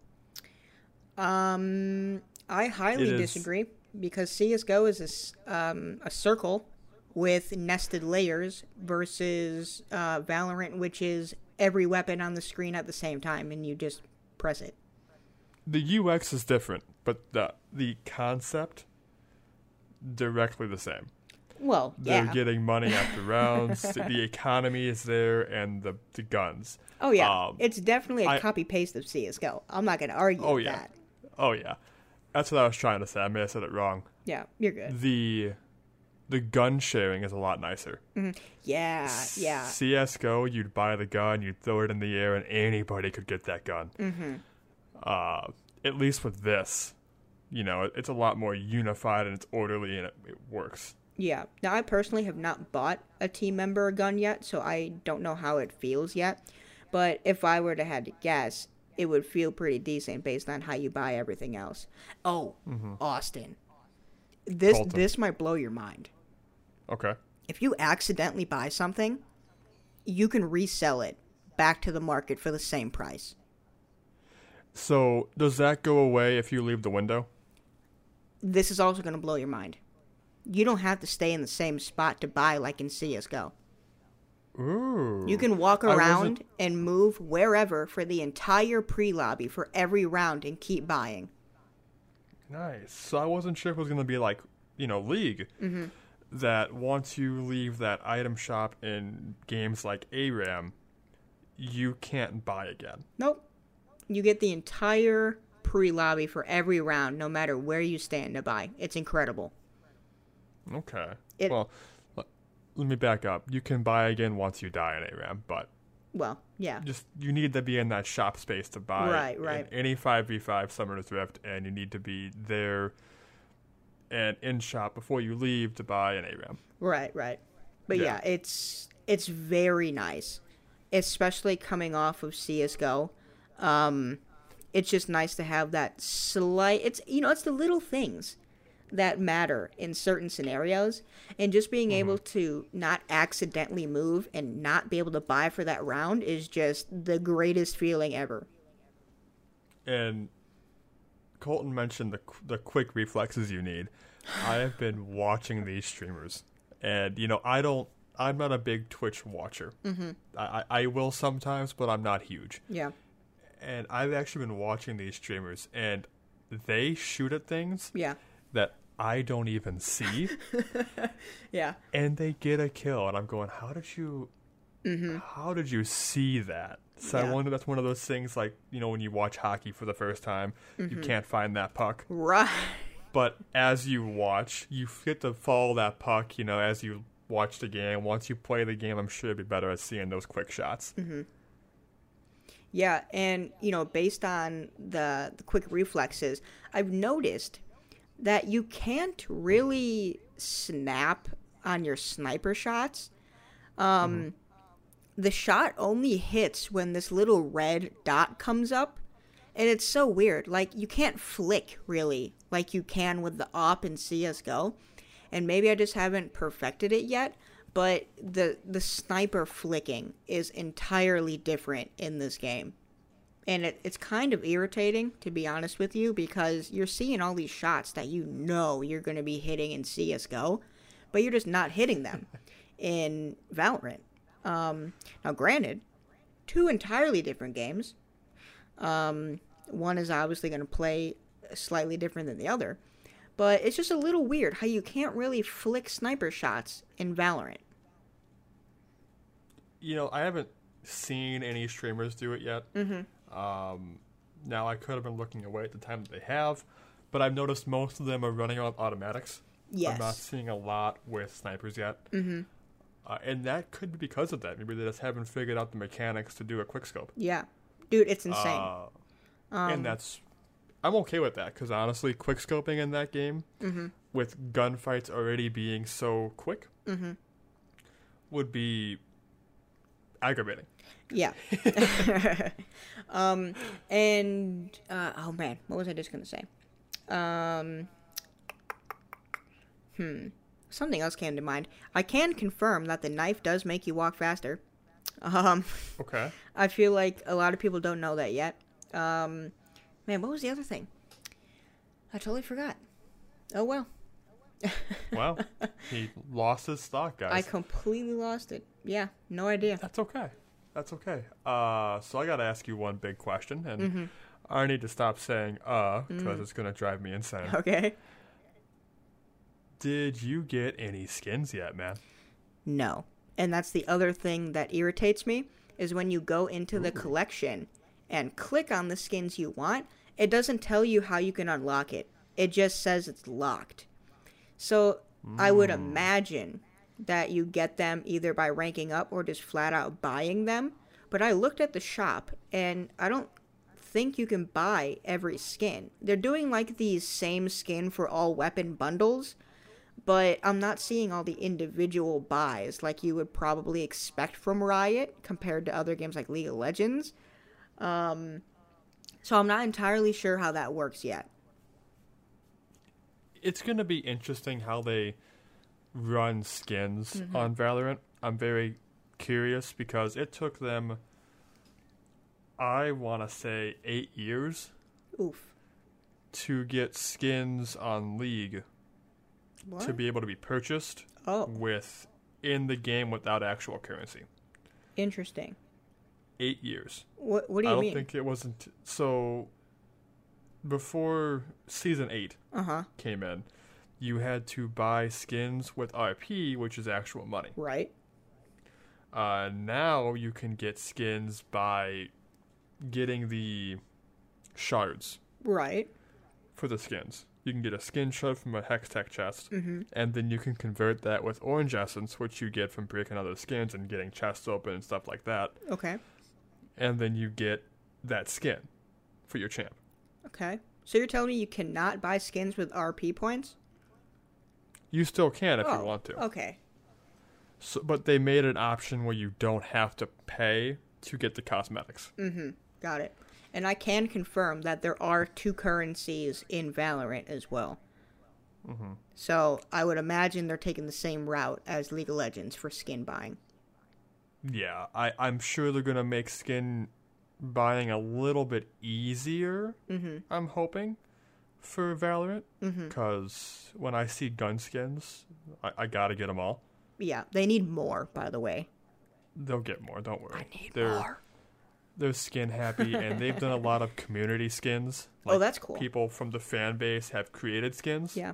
Um, I highly It is- disagree because CS:GO is a, um, a circle with nested layers versus uh, Valorant, which is every weapon on the screen at the same time, and you just press it. The UX is different, but the the concept directly the same. Well, They're yeah. getting money after [laughs] rounds. the economy is there, and the the guns. oh yeah, um, it's definitely a I- copy paste of CS:GO. I'm not gonna argue Oh yeah, that. oh yeah. That's what I was trying to say. I may have said it wrong. Yeah, you're good. The the gun sharing is a lot nicer. Yeah, yeah. CS:GO, you'd buy the gun, you'd throw it in the air, and anybody could get that gun. Mm-hmm. Uh, at least with this, you know, it, it's a lot more unified and it's orderly and it, it works. Yeah. Now, I personally have not bought a team member a gun yet, so I don't know how it feels yet. But if I were to had to guess, it would feel pretty decent based on how you buy everything else. Oh, Austin. This Colton. this might blow your mind. Okay. If you accidentally buy something, you can resell it back to the market for the same price. So does that go away if you leave the window? This is also going to blow your mind. You don't have to stay in the same spot to buy like in CS:GO. Ooh. You can walk around and move wherever for the entire pre-lobby for every round and keep buying. Nice. So I wasn't sure if it was going to be like, you know, League. Mm-hmm. That once you leave that item shop in games like ARAM, you can't buy again. Nope. You get the entire pre-lobby for every round, no matter where you stand to buy. It's incredible. Okay. It- well, let, me back up. You can buy again once you die in ARAM, but Well, yeah. just you need to be in that shop space to buy Right, in right. any 5v5 Summoner's Rift, and you need to be there and in shop before you leave to buy an ARAM. Right, right. But yeah. Yeah. it's it's very nice, especially coming off of CS:GO. Um, it's just nice to have that slight. It's you know it's the little things that matter in certain scenarios, and just being able to not accidentally move and not be able to buy for that round is just the greatest feeling ever. And Colton mentioned the the quick reflexes you need. I have been watching these streamers, and you know I don't. I'm not a big Twitch watcher. Mm-hmm. I, I will sometimes, but I'm not huge. Yeah. And I've actually been watching these streamers, and they shoot at things Yeah. that I don't even see, [laughs] Yeah. and they get a kill. And I'm going, how did you? How did you see that? So I Mm-hmm. Wonder that's one of those things like you know when you watch hockey for the first time, Mm-hmm. you can't find that puck, Right. but as you watch, you get to follow that puck. You know, as you watch the game. Once you play the game, I'm sure you'll be better at seeing those quick shots. Mm-hmm. Yeah, and you know, based on the, the quick reflexes, I've noticed that you can't really snap on your sniper shots. Um, The shot only hits when this little red dot comes up, and it's so weird. Like you can't flick really like you can with the op in CS:GO, and maybe I just haven't perfected it yet. But the the sniper flicking is entirely different in this game and it, it's kind of irritating to be honest with you because you're seeing all these shots that you know you're going to be hitting in CS:GO, but you're just not hitting them [laughs] in Valorant. Um, now, granted, two entirely different games. Um, one is obviously going to play slightly different than the other, but it's just a little weird how you can't really flick sniper shots in Valorant. you know, I haven't seen any streamers do it yet. Mm-hmm. Um, now I could have been looking away at the time that they have, but I've noticed most of them are running on automatics. Yes. I'm not seeing a lot with snipers yet. Mm-hmm. Uh, and that could be because of that. Maybe they just haven't figured out the mechanics to do a quick scope. Yeah, dude, it's insane. Uh, Um, and that's I'm okay with that because honestly, quick scoping in that game Mm-hmm. with gunfights already being so quick Mm-hmm. would be aggravating. Yeah. [laughs] um, and uh, oh man, what was I just gonna say? Um, hmm, something else came to mind. I can confirm that the knife does make you walk faster. Um, [laughs] Okay. I feel like a lot of people don't know that yet. Um, man, what was the other thing? I totally forgot. Oh well, [laughs] Well, he lost his stock, guys. I completely lost it. Yeah, no idea. That's okay. That's okay. Uh, so I got to ask you one big question, and Mm-hmm. I need to stop saying "uh" because it's gonna drive me insane. Okay. Did you get any skins yet, man? No. And that's the other thing that irritates me is when you go into the collection and click on the skins you want, it doesn't tell you how you can unlock it. It just says it's locked. So I would hmm. imagine that you get them either by ranking up or just flat out buying them. But I looked at the shop and I don't think you can buy every skin. They're doing like these same skin for all weapon bundles, but I'm not seeing all the individual buys like you would probably expect from Riot compared to other games like League of Legends. Um, so I'm not entirely sure how that works yet. It's gonna be interesting how they run skins Mm-hmm. on Valorant. I'm very curious because it took them I want to say eight years Oof. to get skins on League What? to be able to be purchased oh, with in the game without actual currency. interesting. Eight years. What What do you mean? I don't mean? think it wasn't so. Before season eight Uh huh. came in, you had to buy skins with RP, which is actual money. Right. Uh, now you can get skins by getting the shards Right. for the skins. You can get a skin shard from a Hextech chest, Mm-hmm. and then you can convert that with orange essence, which you get from breaking other skins and getting chests open and stuff like that. Okay. And then you get that skin for your champ. Okay. So you're telling me you cannot buy skins with RP points? You still can if oh. you want to. Okay. So, but they made an option where you don't have to pay to get the cosmetics. Mm-hmm. Got it. And I can confirm that there are two currencies in Valorant as well. hmm So I would imagine they're taking the same route as League of Legends for skin buying. Yeah, I, I'm sure they're gonna make skin buying a little bit easier. Mm-hmm. I'm hoping for Valorant Mm-hmm. because when I see gun skins, I, I gotta get them all. Yeah, they need more, by the way. They'll get more. Don't worry. I need they're more. They're skin happy, and they've done a lot of community skins. [laughs] oh, that's cool. People from the fan base have created skins. Yeah.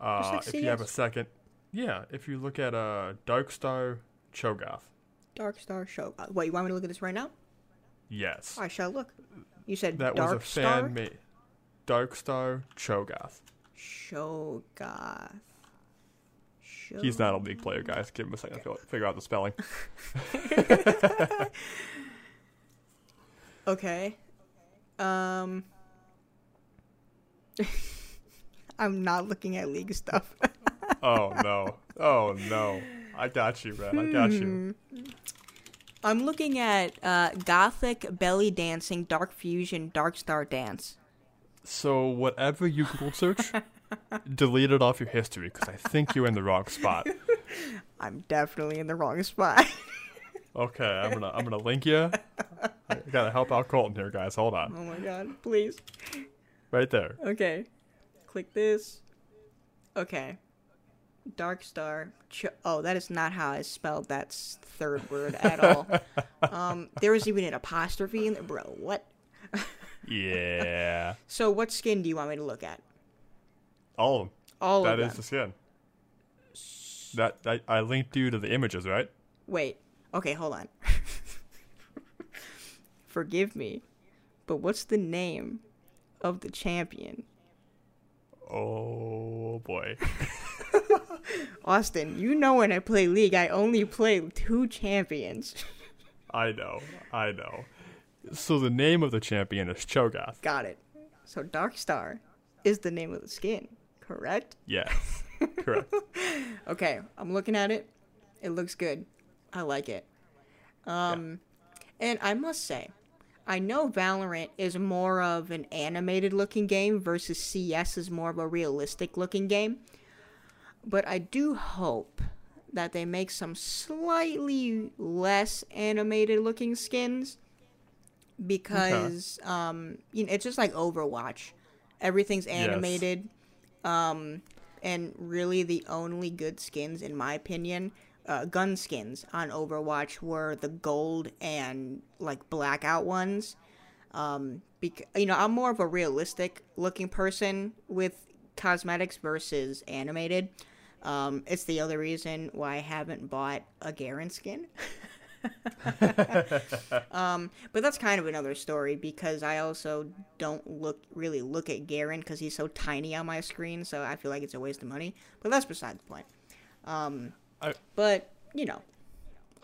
Uh, like if you have a second, yeah. If you look at uh, Darkstar Cho'Gath, Dark Star Show. Uh, what, you want me to look at this right now? yes, I shall look. You said that Dark was a Star? fan made. Darkstar Cho'Gath. Shogath. Show- He's not a league player, guys. Give him a second to figure out the spelling. [laughs] [laughs] Okay. Um. [laughs] I'm not looking at league stuff. [laughs] oh no! Oh no! I got you, man. I got you. Hmm. I'm looking at uh, Gothic Belly Dancing Dark Fusion Dark Star Dance. So whatever you Google search, [laughs] delete it off your history because I think you're in the wrong spot. I'm definitely in the wrong spot. Okay, I'm gonna I'm gonna link you. I gotta help out Colton here, guys. Hold on, oh my god, please. right there. Okay. Click this. Okay. Dark Star. Ch- oh, that is not how I spelled that third word at all. [laughs] um, there was even an apostrophe in there. Bro, what? [laughs] Yeah, So, what skin do you want me to look at? all of them. All That of is them. the skin. That, that I linked you to the images, right? Wait. Okay, hold on. [laughs] Forgive me, but what's the name of the champion? Oh boy. [laughs] Austin, you know when I play League, I only play two champions. I know. I know. So the name of the champion is Cho'Gath. Got it. So Dark Star is the name of the skin, correct? Yes. Correct. [laughs] Okay, I'm looking at it. It looks good. I like it. Um, and I must say, I know Valorant is more of an animated looking game versus CS is more of a realistic looking game. But I do hope that they make some slightly less animated looking skins because um you know it's just like Overwatch. Everything's animated. Um and really the only good skins in my opinion uh, gun skins on overwatch were the gold and like blackout ones um bec- you know i'm more of a realistic looking person with cosmetics versus animated um it's the other reason why i haven't bought a Garen skin [laughs] um, but that's kind of another story because I also don't look really look at Garen because he's so tiny on my screen, so I feel like it's a waste of money. But that's beside the point. Um, I- but you know,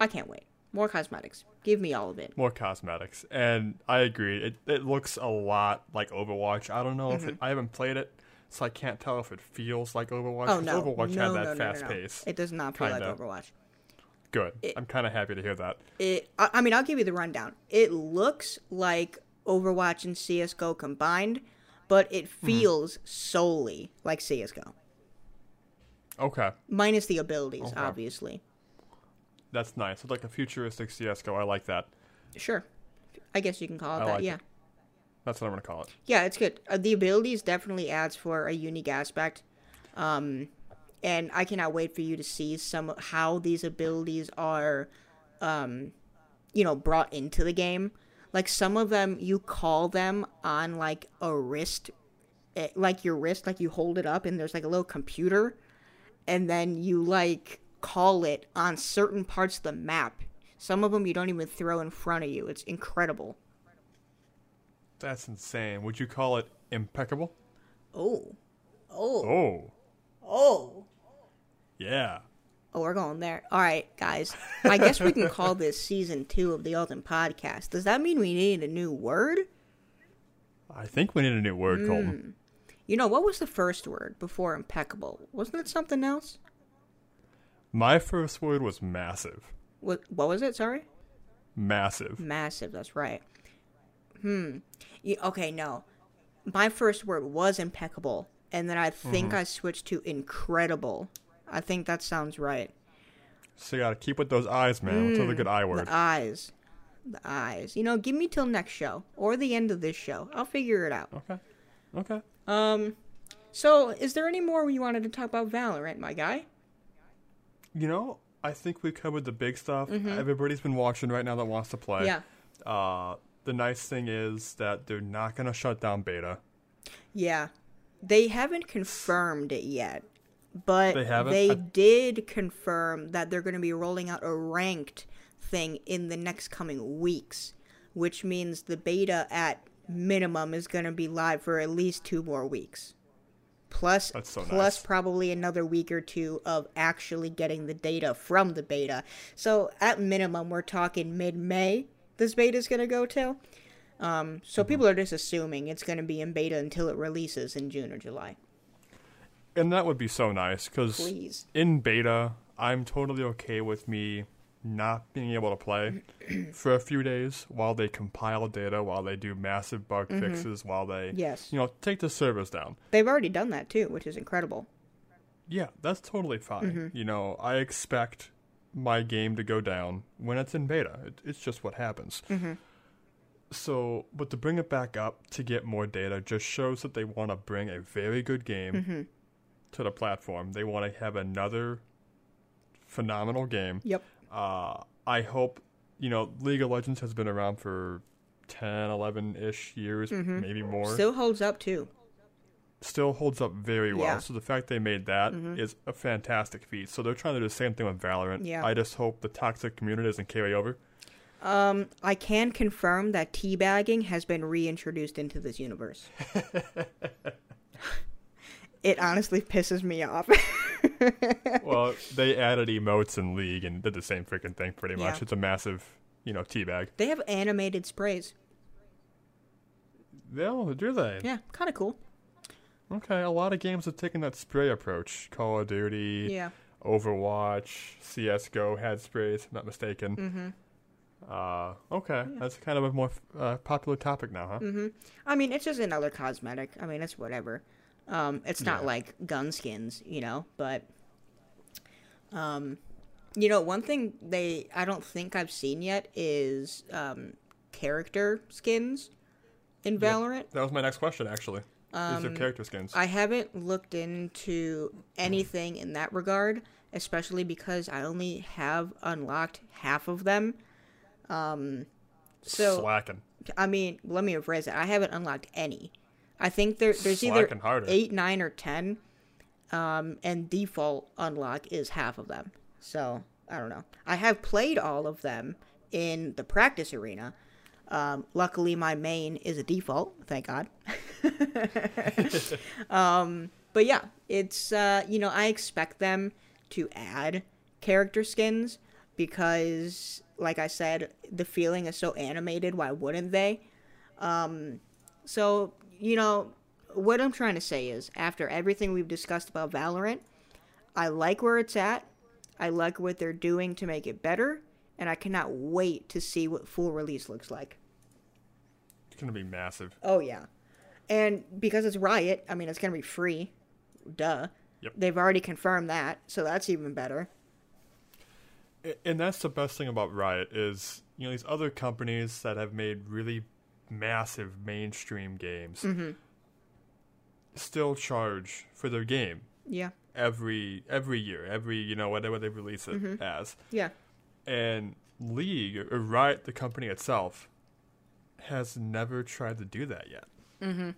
I can't wait. More cosmetics. Give me all of it. More cosmetics, and I agree. It it looks a lot like Overwatch. I don't know if Mm-hmm. it, I haven't played it, so I can't tell if it feels like Overwatch. Oh no, Overwatch no, had that no, no, fast pace. It does not feel Kinda. like Overwatch. Good. it- I'm kind of happy to hear that. It. I, I mean, I'll give you the rundown. It looks like Overwatch and CS:GO combined, but it Mm-hmm. feels solely like CS:GO, Okay, minus the abilities, Okay. obviously. that's nice. It's like a futuristic CS:GO. I like that. Sure. I guess you can call it I that. like it. yeah. That's what I'm gonna call it. Yeah, it's good. Uh, the abilities definitely adds for a unique aspect. Um, and I cannot wait for you to see some how these abilities are, um, you know, brought into the game. Like some of them, you call them on like a wrist, eh, like your wrist, like you hold it up and there's like a little computer, and then you like call it on certain parts of the map. Some of them you don't even throw in front of you. It's incredible. That's insane. Would you call it impeccable? Oh, oh, Oh, oh. yeah. Oh, we're going there. All right, guys. I guess we can call this [laughs] season two of the Ultimate Podcast. Does that mean we need a new word? I think we need a new word, Hmm. Colton. You know, what was the first word before impeccable? Wasn't it something else? My first word was massive. What, what was it? Sorry? Massive. Massive, that's right. Hmm. You, okay, no. My first word was impeccable, and then I think I switched to incredible. I think that sounds right. So you gotta keep with those eyes, man. What's another good eye word? Hmm. The eyes. The eyes. You know, give me till next show or the end of this show. I'll figure it out. Okay. Okay. Um, so is there any more you wanted to talk about Valorant, my guy? You know, I think we covered the big stuff. Everybody's been watching right now that wants to play. Mm-hmm. Yeah, Uh, the nice thing is that they're not gonna shut down beta. yeah. They haven't confirmed it yet, but They they I- did confirm that they're going to be rolling out a ranked thing in the next coming weeks, which means the beta at minimum is going to be live for at least two more weeks. Plus, so plus nice. probably another week or two of actually getting the data from the beta. So at minimum, we're talking mid-May. This beta is going to go till. Um, so Mm-hmm. people are just assuming it's going to be in beta until it releases in June or July. And that would be so nice because in beta, I'm totally okay with me not being able to play [clears throat] for a few days while they compile data, while they do massive bug fixes, while they, Mm-hmm. Yes. you know, take the servers down. They've already done that too, which is incredible. Yeah, that's totally fine. Mm-hmm. You know, I expect my game to go down when it's in beta. It, it's just what happens. Mm-hmm. So, but to bring it back up to get more data just shows that they want to bring a very good game Mm-hmm. to the platform. They want to have another phenomenal game. Yep. Uh, I hope, you know, League of Legends has been around for 10, 11 ish years, maybe more. Mm-hmm. Still holds up too. Still holds up very well. Yeah. Mm-hmm. So the fact they made that is a fantastic feat. So they're trying to do the same thing with Valorant. Yeah. I just hope the toxic community doesn't carry over. Um, I can confirm that teabagging has been reintroduced into this universe. [laughs] [laughs] it honestly pisses me off. [laughs] [laughs] well, they added emotes in League and did the same freaking thing pretty much. Yeah. It's a massive, you know, teabag. they have animated sprays. Oh, do they? Yeah, kind of cool. Okay, a lot of games have taken that spray approach. Call of Duty, Yeah. Overwatch, CS:GO had sprays. If I'm not mistaken. Mm-hmm. Uh, okay, that's kind of a more uh, popular topic now, huh? Mm-hmm. I mean, it's just another cosmetic. I mean, it's whatever. Um, it's not Yeah. like gun skins, you know, but um, you know, one thing they I don't think I've seen yet is um character skins in Valorant. That was my next question, actually. Is there character skins? Um, I haven't looked into anything in that regard, especially because I only have unlocked half of them. Um, so Slacking. I mean, let me rephrase it. I haven't unlocked any. I think there there's either harder. eight, nine, or ten, um, and default unlock is half of them. So I don't know. I have played all of them in the practice arena. Um, luckily, my main is a default. Thank God. [laughs] um, but yeah, it's uh, you know I expect them to add character skins because, like I said, the feeling is so animated. Why wouldn't they? Um, so you know what I'm trying to say is, after everything we've discussed about Valorant, I like where it's at. I like what they're doing to make it better, and I cannot wait to see what full release looks like. It's gonna be massive. Oh yeah, and because it's Riot, I mean it's gonna be free. Duh. Yep. They've already confirmed that, so that's even better. And that's the best thing about Riot is you know these other companies that have made really massive mainstream games Mm-hmm. still charge for their game Yeah. every every year, every you know whatever they release it Mm-hmm. as. Yeah. And League or Riot, the company itself, has never tried to do that yet. Mm-hmm.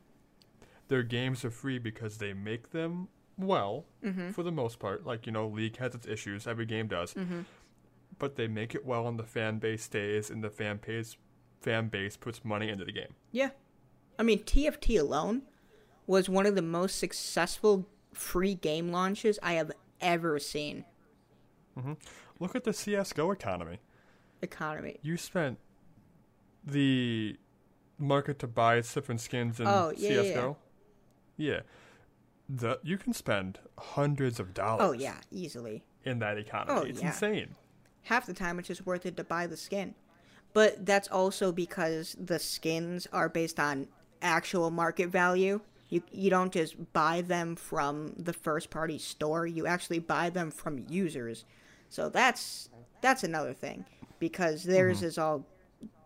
Their games are free because they make them well Mm-hmm. for the most part. Like you know, League has its issues. Every game does. Mm-hmm. but they make it well and the fan base stays and the fan base fan base puts money into the game. Yeah. I mean, TFT alone was one of the most successful free game launches I have ever seen. Mm-hmm. Look at the CS:GO economy. Economy. You spent the market to buy different skins in Oh, yeah, yeah, CS:GO. Yeah. The, you can spend hundreds of dollars Oh yeah, easily. in that economy. Oh, it's yeah. insane. Half the time it's just worth it to buy the skin. But that's also because the skins are based on actual market value. You you don't just buy them from the first party store, you actually buy them from users. So that's that's another thing because theirs mm-hmm. is all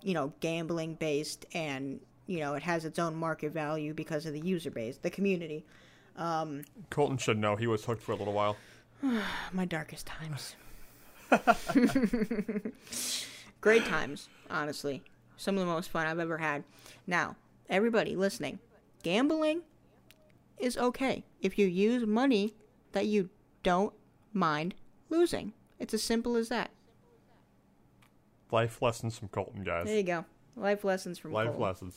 you know, gambling based and you know, it has its own market value because of the user base, the community. Um, Colton should know he was hooked for a little while. [sighs] My darkest times. [laughs] [laughs] Great times, honestly. Some of the most fun I've ever had. Now, everybody listening, gambling is okay if you use money that you don't mind losing. It's as simple as that. Life lessons from Colton, guys. There you go. Life lessons from Colton. Life Cole. lessons.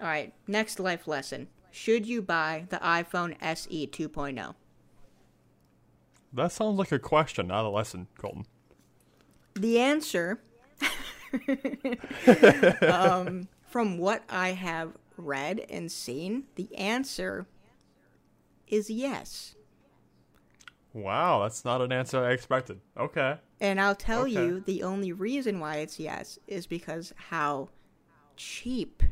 All right, next life lesson. Should you buy the iPhone SE 2.0? That sounds like a question, not a lesson, Colton. The answer, [laughs] um, from what I have read and seen, the answer is yes. Wow, that's not an answer I expected. Okay. And I'll tell Okay. you the only reason why it's yes is because how cheap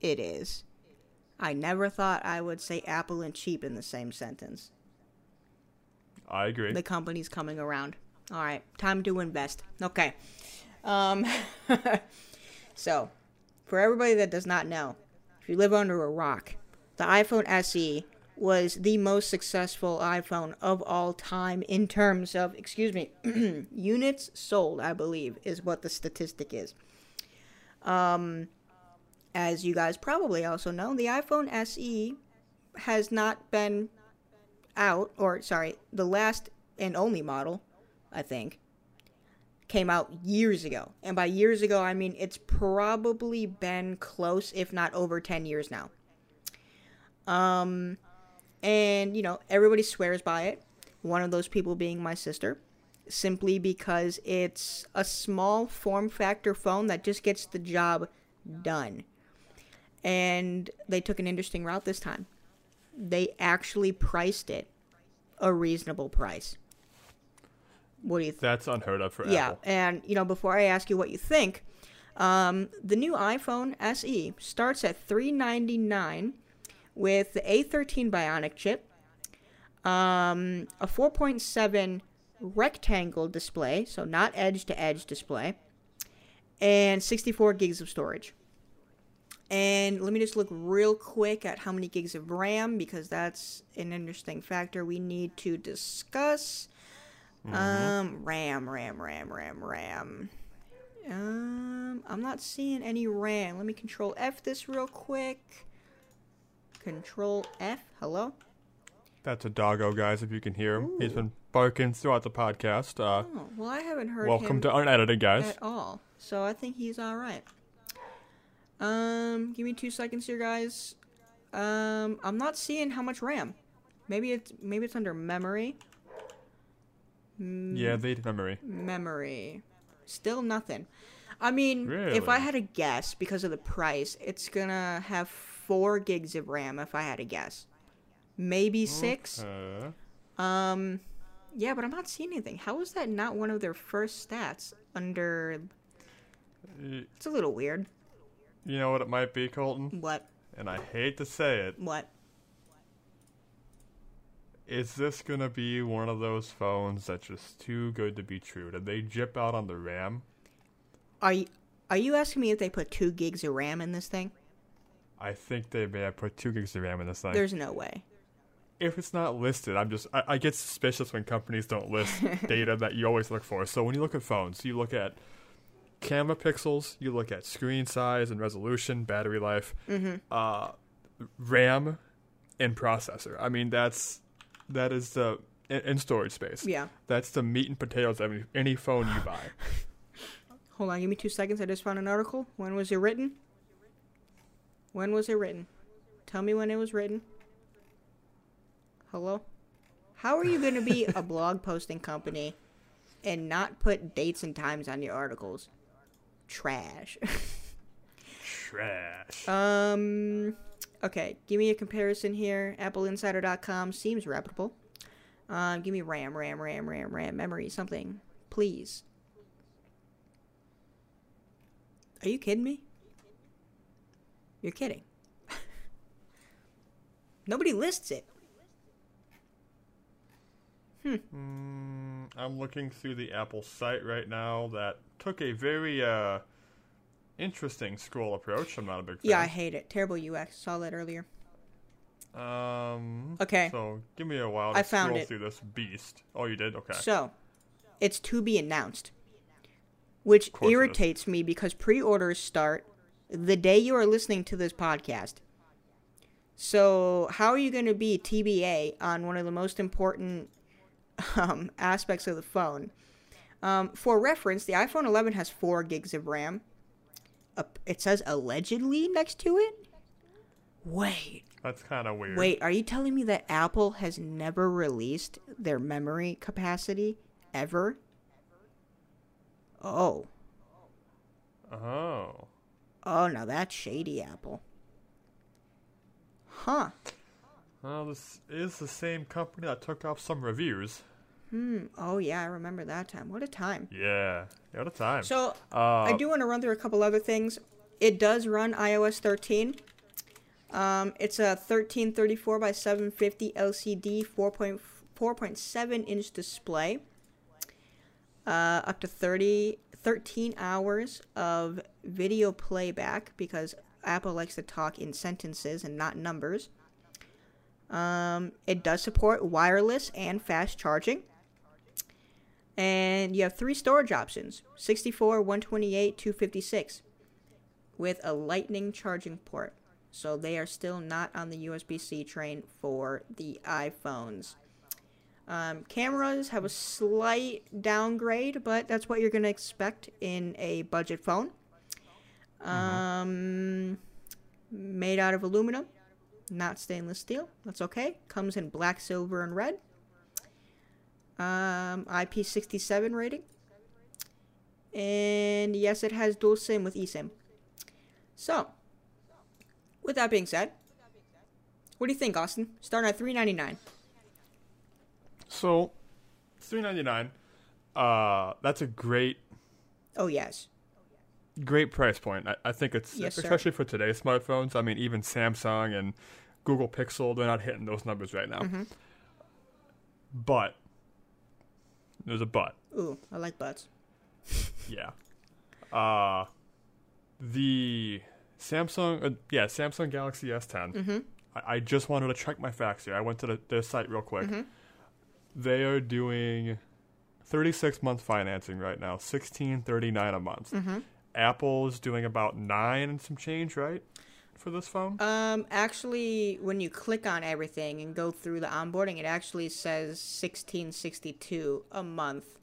it is. I never thought I would say Apple and cheap in the same sentence. I agree. The company's coming around. All right, time to invest. Okay. Um [laughs] so, for everybody that does not know, if you live under a rock, the iPhone SE was the most successful iPhone of all time in terms of, excuse me, [clears throat] units sold, I believe is what the statistic is. Um as you guys probably also know, the iPhone SE has not been out, or sorry, the last and only model, I think, came out years ago. And by years ago, I mean it's probably been close, if not over 10 years now. Um, and, you know, everybody swears by it. One of those people being my sister. Simply because it's a small form factor phone that just gets the job done. And they took an interesting route this time they actually priced it a reasonable price. What do you think? That's unheard of for Yeah, Apple. and you know, before I ask you what you think, um, the new iPhone SE starts at three ninety nine with the A13 Bionic chip, um, a four point seven rectangle display, so not edge to edge display, and sixty four gigs of storage. And let me just look real quick at how many gigs of RAM because that's an interesting factor we need to discuss. Um, RAM, RAM, RAM, RAM, RAM. Um, I'm not seeing any RAM. Let me control F this real quick. Control F. Hello? That's a doggo, guys, if you can hear him. He's been barking throughout the podcast. Uh, Oh, well, I haven't heard welcome to Unedited, guys. at all. So I think he's all right. Um, give me two seconds here, guys. Um, I'm not seeing how much RAM. Maybe it's maybe it's under memory. Yeah, they memory. Memory. Still nothing. I mean, if I had a guess because of the price, it's gonna have four gigs of RAM. If I had a guess, maybe six. Uh, Um, yeah, but I'm not seeing anything. How is that not one of their first stats under? It's a little weird. you know what it might be, Colton? What? And I hate to say it. What? Is this gonna be one of those phones that's just too good to be true? Did they jip out on the RAM? Are you are you asking me if they put two gigs of RAM in this thing? I think they may have put two gigs of RAM in this thing. There's no way. if it's not listed, I'm just I, I get suspicious when companies don't list [laughs] data that you always look for. So when you look at phones, you look at camera pixels, you look at screen size and resolution, battery life, uh, RAM, and processor. I mean that's that is the in, storage space. Yeah. That's the meat and potatoes of any, any phone you buy. [laughs] Hold on, give me two seconds. I just found an article. When was it written? When was it written? Tell me when it was written. Hello? How are you going to be [laughs] a blog posting company and not put dates and times on your articles? Trash. [laughs] Trash. um, okay, give me a comparison here. AppleInsider.com seems reputable. Um, give me RAM, RAM, RAM, RAM, RAM, memory, something, please. Are you kidding me? You're kidding. [laughs] Nobody lists it. Mm, I'm looking through the Apple site right now that took a very uh, interesting scroll approach. I'm not a big fan. Yeah, I hate it. Terrible UX. Saw that earlier. Um. Okay. So give me a while to I found scroll it. through this beast. Oh, you did? Okay. So, it's to be announced, which course it is. irritates me because pre-orders start the day you are listening to this podcast. So, how are you going to be TBA on one of the most important [laughs] um, aspects of the phone? Um, for reference, the iPhone 11 has four gigs of RAM. Uh, it says allegedly next to it. Wait, That's kind of weird. Wait, are you telling me that Apple has never released their memory capacity ever? Oh. Oh. Oh, now that's shady, Apple. Huh. Well, this is the same company that took off some reviews. Hmm. Oh, yeah, I remember that time. What a time. Yeah. What a time. So, uh, I do want to run through a couple other things. It does run iOS 13. Um, it's a 1334 by 750 LCD 4.4.7 inch display. Uh, up to 30, 13 hours of video playback because Apple likes to talk in sentences and not numbers. Um, it does support wireless and fast charging. And you have three storage options 64, 128, 256 with a lightning charging port. So they are still not on the USB C train for the iPhones. Um, cameras have a slight downgrade, but that's what you're going to expect in a budget phone. Um, made out of aluminum, not stainless steel. That's okay. Comes in black, silver, and red. Um, IP67 rating. And yes, it has dual SIM with eSIM. So, with that being said, what do you think, Austin? Starting at three ninety nine. so, three ninety nine. Uh, that's a great, Oh yes, great price point. I, I think it's Yes, sir. especially for today's smartphones. I mean, even Samsung and Google Pixel, they're not hitting those numbers right now. Mm-hmm. But there's a butt. ooh, I like butts. [laughs] Yeah. Uh the Samsung, uh, yeah, Samsung Galaxy S10. Mm-hmm. I, I just wanted to check my facts here. I went to the, their site real quick. They are doing 36 month financing right now, 1639 a month. Mm-hmm. Apple is doing about nine and some change, right, for this phone? Um, actually, when you click on everything and go through the onboarding, it actually says sixteen sixty two a month.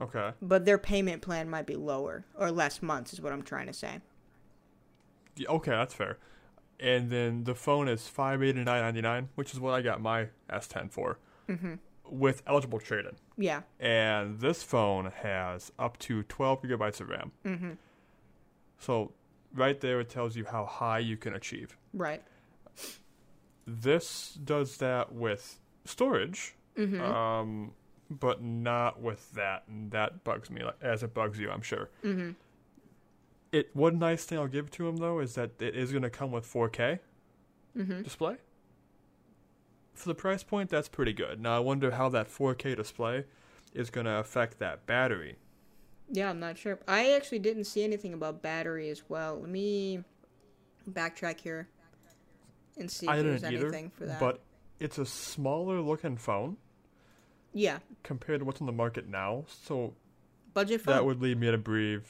okay. But their payment plan might be lower or less months, is what I'm trying to say. Yeah, okay, that's fair. And then the phone is 589.99, which is what I got my S10 for, Mm-hmm. with eligible trade-in. Yeah. and this phone has up to 12 gigabytes of RAM. Mm-hmm. So right there, it tells you how high you can achieve. Right. This does that with storage, Mm-hmm. um, but not with that, and that bugs me like, as it bugs you, I'm sure. mm-hmm. It one nice thing I'll give to him though is that it is going to come with 4K Mm-hmm. display. for the price point, that's pretty good. Now I wonder how that 4K display is going to affect that battery. Yeah, I'm not sure. I actually didn't see anything about battery as well. Let me backtrack here and see if I there's either, anything for that. but it's a smaller looking phone yeah, compared to what's on the market now. So budget phone. that would lead me to believe,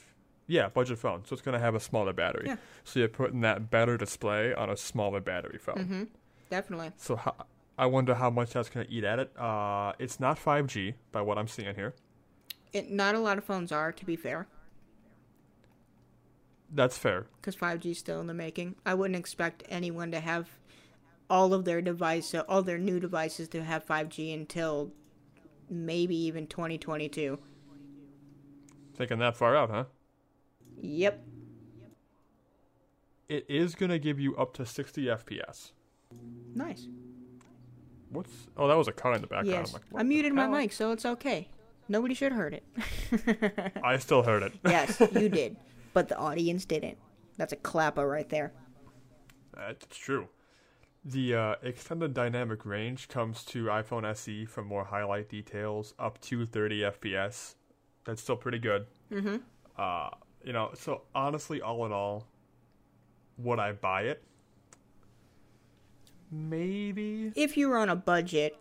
yeah, budget phone. So it's going to have a smaller battery. Yeah. So you're putting that better display on a smaller battery phone. mm-hmm. Definitely. So how, I wonder how much that's going to eat at it. Uh, it's not 5G by what I'm seeing here. It, not a lot of phones are, to be fair, That's fair. because 5G is still in the making. I wouldn't expect anyone to have all of their device, uh, all their new devices to have 5G until maybe even 2022. Thinking that far out, huh? Yep. It is going to give you up to 60 FPS. Nice. What's? Oh, that was a car in the background. Yes. I'm like, I muted my mic, so it's okay. Nobody should have heard it. I still heard it. [laughs] yes, you [laughs] did. But the audience didn't. That's a clapper right there. That's true. The uh, extended dynamic range comes to iPhone SE for more highlight details, up to 30 FPS. That's still pretty good. Mm-hmm. Uh, you know, so honestly, all in all, would I buy it? Maybe. If you were on a budget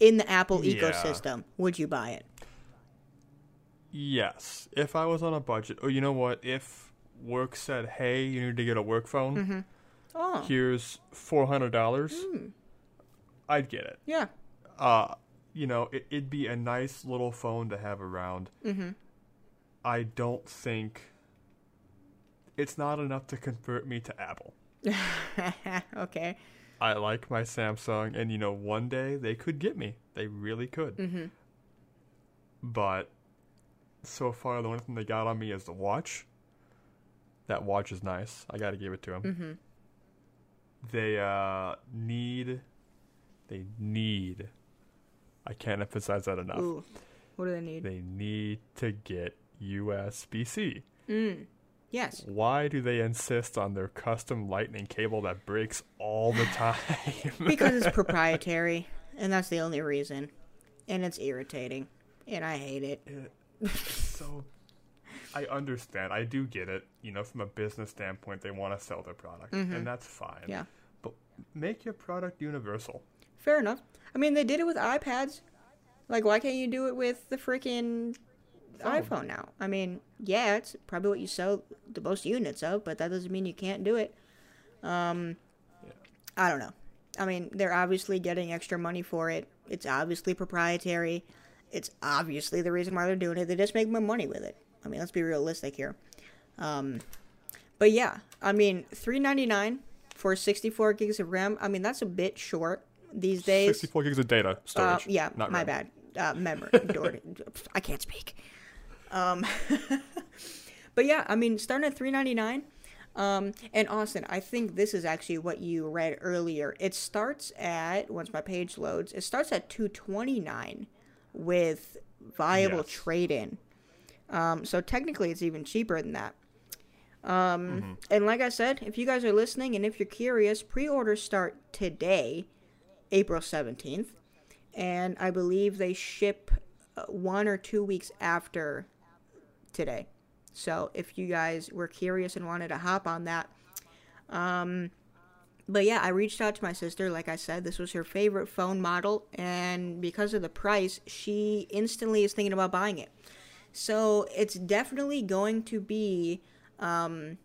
in the Apple Yeah. ecosystem, would you buy it? Yes. If I was on a budget, or you know what? If work said, "Hey, you need to get a work phone. Oh, Here's four hundred dollars," I'd get it. yeah. uh, you know, it, it'd be a nice little phone to have around. Mm-hmm. I don't think it's not enough to convert me to Apple. [laughs] okay. I like my Samsung, and you know, one day they could get me. They really could. Mm-hmm. But so far, the only thing they got on me is the watch. That watch is nice. I got to give it to them. Mm-hmm. They uh, need, they need. I can't emphasize that enough. Ooh. What do they need? They need to get USB C. Mm. Yes. Why do they insist on their custom lightning cable that breaks all the [laughs] time? Because it's [laughs] proprietary, and that's the only reason. And it's irritating, and I hate it. So I understand. I do get it. You know, from a business standpoint, they want to sell their product, and that's fine. Yeah. But make your product universal. Fair enough. I mean, they did it with iPads. Like, why can't you do it with the freaking Phone. iPhone now? I mean, yeah, it's probably what you sell the most units of, but that doesn't mean you can't do it. Um, Yeah. I don't know. I mean, they're obviously getting extra money for it. It's obviously proprietary. It's obviously the reason why they're doing it. They just make more money with it. I mean, let's be realistic here. Um, but yeah, I mean, three ninety nine for sixty four gigs of RAM. I mean, that's a bit short these days. 64 gigs of data Uh, storage. yeah, not my RAM. bad. Uh, [laughs] memory. I can't speak. Um, [laughs] but yeah, I mean, starting at three ninety nine. Um, and Austin, I think this is actually what you read earlier. It starts at once my page loads. It starts at two twenty nine with viable Yes. trade in. Um, so technically, it's even cheaper than that. Um, Mm-hmm. And like I said, if you guys are listening and if you're curious, pre orders start today, April 17th. And I believe they ship uh, one or two weeks after today. So if you guys were curious and wanted to hop on that. Um, but yeah, I reached out to my sister. Like I said, this was her favorite phone model. And because of the price, she instantly is thinking about buying it. So it's definitely going to be um,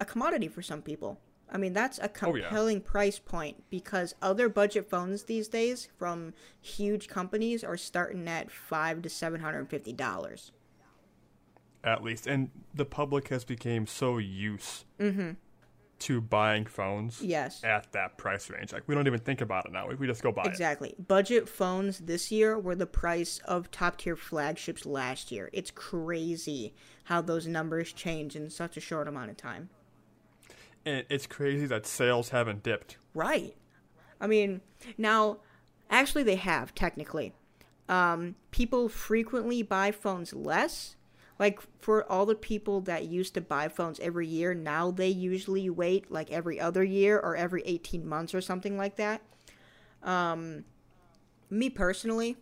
a commodity for some people. I mean, that's a Oh, yeah. compelling price point because other budget phones these days from huge companies are starting at five to seven hundred and fifty dollars. At least. And the public has become so used Mm-hmm. To buying phones Yes. at that price range. Like, we don't even think about it now. We- We just go buy it. Exactly. Budget phones this year were the price of top tier flagships last year. It's crazy how those numbers change in such a short amount of time. And it's crazy that sales haven't dipped. Right. I mean, now, actually, they have, technically. Um, people frequently buy phones less. Like, for all the people that used to buy phones every year, now they usually wait like every other year or every 18 months or something like that. Um, me personally,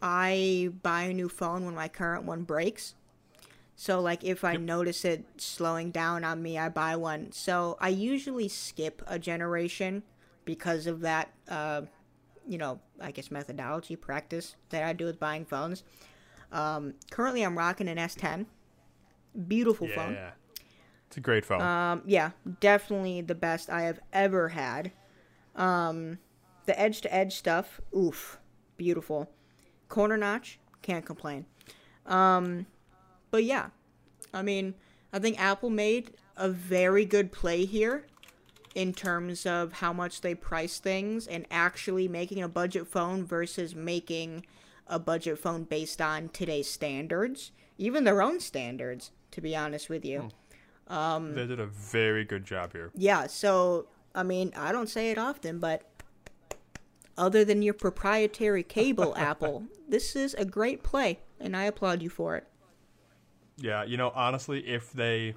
I buy a new phone when my current one breaks. So like if I notice it slowing down on me, I buy one. So I usually skip a generation because of that uh, you know, I guess methodology, practice that I do with buying phones. Um, currently I'm rocking an S10. Beautiful yeah, phone. yeah. It's a great phone. Um, yeah, definitely the best I have ever had. Um, the edge to edge stuff, oof, beautiful. Corner notch, can't complain. Um, but yeah, I mean, I think Apple made a very good play here in terms of how much they price things and actually making a budget phone versus making a budget phone based on today's standards, even their own standards, to be honest with you. Um, they did a very good job here. Yeah, so I mean, I don't say it often, but other than your proprietary cable, [laughs] Apple, this is a great play, and I applaud you for it. Yeah, you know, honestly, if they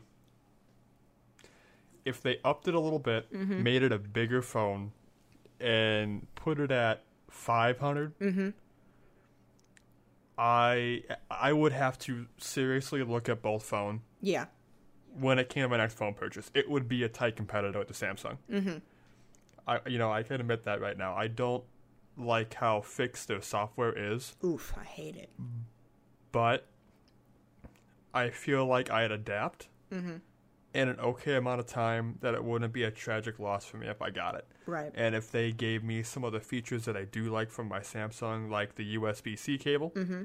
if they upped it a little bit, Mm-hmm. made it a bigger phone, and put it at 500, Mm-hmm. I I would have to seriously look at both phone Yeah, when it came to my next phone purchase. It would be a tight competitor with the Samsung. Mm-hmm. I you know I can admit that right now. I don't like how fixed their software is, oof, I hate it. but I feel like I'd adapt Mm-hmm. In an okay amount of time that it wouldn't be a tragic loss for me if I got it. Right. And if they gave me some of the features that I do like from my Samsung, like the USB C cable, Mm-hmm.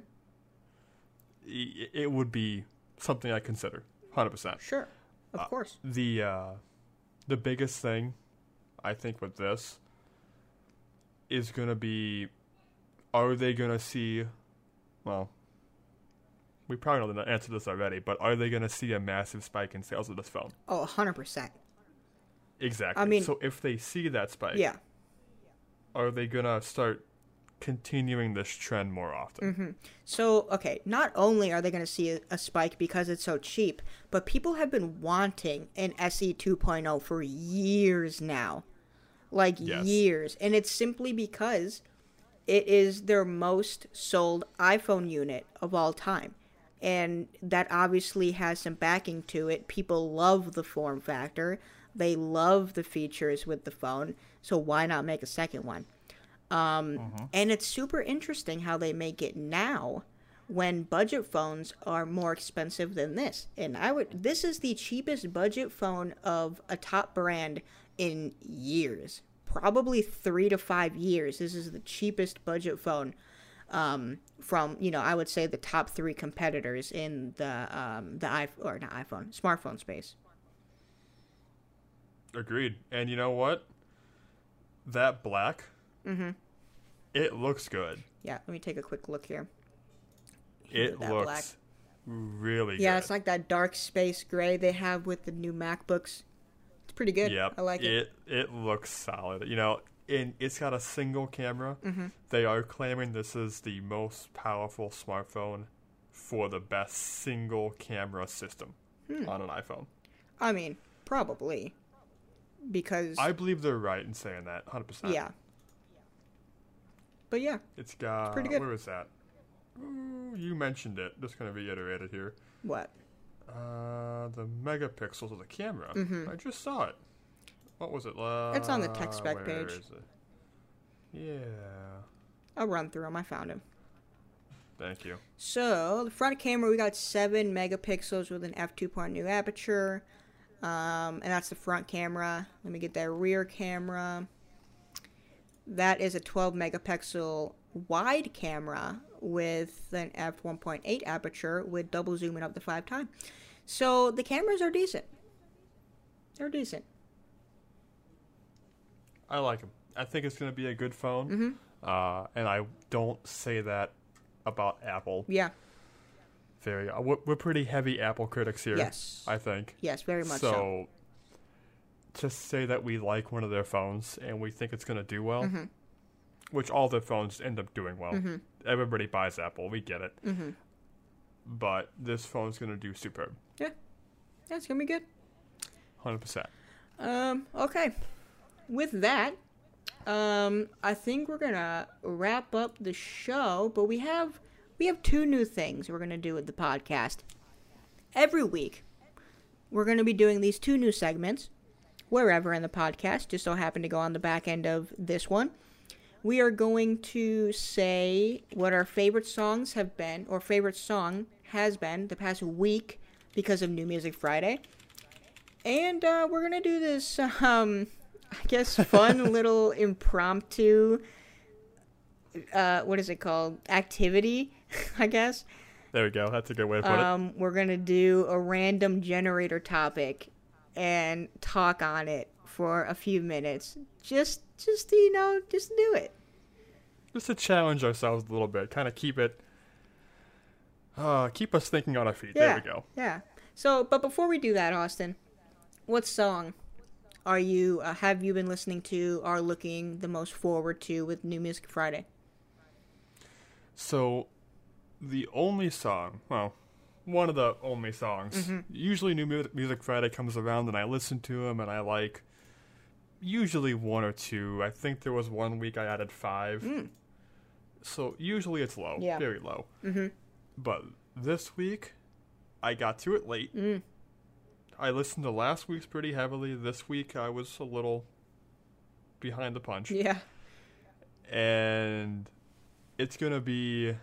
it would be something I consider. 100%. Sure, of Uh, course. The, uh, the biggest thing, I think, with this is going to be are they going to see, well, we probably know the answer to this already, but are they going to see a massive spike in sales of this phone? Oh, hundred percent. Exactly. I mean- so if they see that spike, Yeah. are they gonna start continuing this trend more often? Mm-hmm. So, okay, not only are they going to see a, a spike because it's so cheap, but people have been wanting an SE 2.0 for years now. Like Yes. years. And it's simply because it is their most sold iPhone unit of all time. And that obviously has some backing to it. People love the form factor, they love the features with the phone. So, why not make a second one? Um, And it's super interesting how they make it now when budget phones are more expensive than this. And I would this is the cheapest budget phone of a top brand in years. Probably 3 to 5 years. This is the cheapest budget phone um, from, you know, I would say the top 3 competitors in the um the iPhone or not iPhone, smartphone space. Agreed. And you know what? That black, Mhm. it looks good. Yeah, let me take a quick look here. It looks black. really Yeah, good. it's like that dark space gray they have with the new MacBooks. It's pretty good. Yep. I like it. It it looks solid. You know, and it's got a single camera. Mm-hmm. They are claiming this is the most powerful smartphone for the best single camera system Hmm. on an iPhone. I mean, probably. Because I believe they're right in saying that, 100%. yeah. But yeah, It's got pretty good. Where is that? Ooh, you mentioned it. Just going to reiterate it here. what? Uh, the megapixels of the camera. Mhm. I just saw it. What was it? Uh, It's on the tech spec page. Yeah. I'll run through them. I found them. Thank you. So the front camera, we got seven megapixels with an f2.2 aperture, um, and that's the front camera. Let me get that rear camera. That is a 12 megapixel wide camera with an f1.8 aperture with double zooming up to five times. So the cameras are decent. They're decent. I like them. I think it's going to be a good phone. Mm-hmm. Uh, and I don't say that about Apple. Yeah. Very. Uh, we're, we're pretty heavy Apple critics here. Yes. I think. Yes. Very much so. so. To say that we like one of their phones and we think it's going to do well, Mm-hmm. which all their phones end up doing well. Mhm. Everybody buys Apple. We get it. Mm-hmm. But this phone's going to do superb. Yeah, it's gonna be good. 100%. Um, okay. With that, um, I think we're gonna wrap up the show, but we have we have two new things we're gonna do with the podcast. Every week, we're gonna be doing these two new segments wherever in the podcast. Just so happen to go on the back end of this one. We are going to say what our favorite songs have been, or favorite song has been the past week because of New Music Friday. And uh, we're gonna do this, [laughs] um, I guess, fun [laughs] little impromptu. Uh, what is it called? Activity, [laughs] I guess. There we go. That's a good way to put it. Um, we're gonna do a random generator topic and talk on it for a few minutes. Just, just you know, just do it. Just to challenge ourselves a little bit, kind of keep it, uh, keep us thinking on our feet. Yeah. There we go. Yeah. So, but before we do that, Austin, what song are you uh, have you been listening to or looking the most forward to with New Music Friday? So, the only song, well, one of the only songs. Mm-hmm. Usually, New Mu- Music Friday comes around and I listen to them and I like usually one or two. I think there was one week I added five. So, usually it's low, Mm. Yeah. very low. Mm-hmm. But this week, I got to it late. Mm. I listened to last week's pretty heavily. This week, I was a little behind the punch. Yeah. and it's gonna be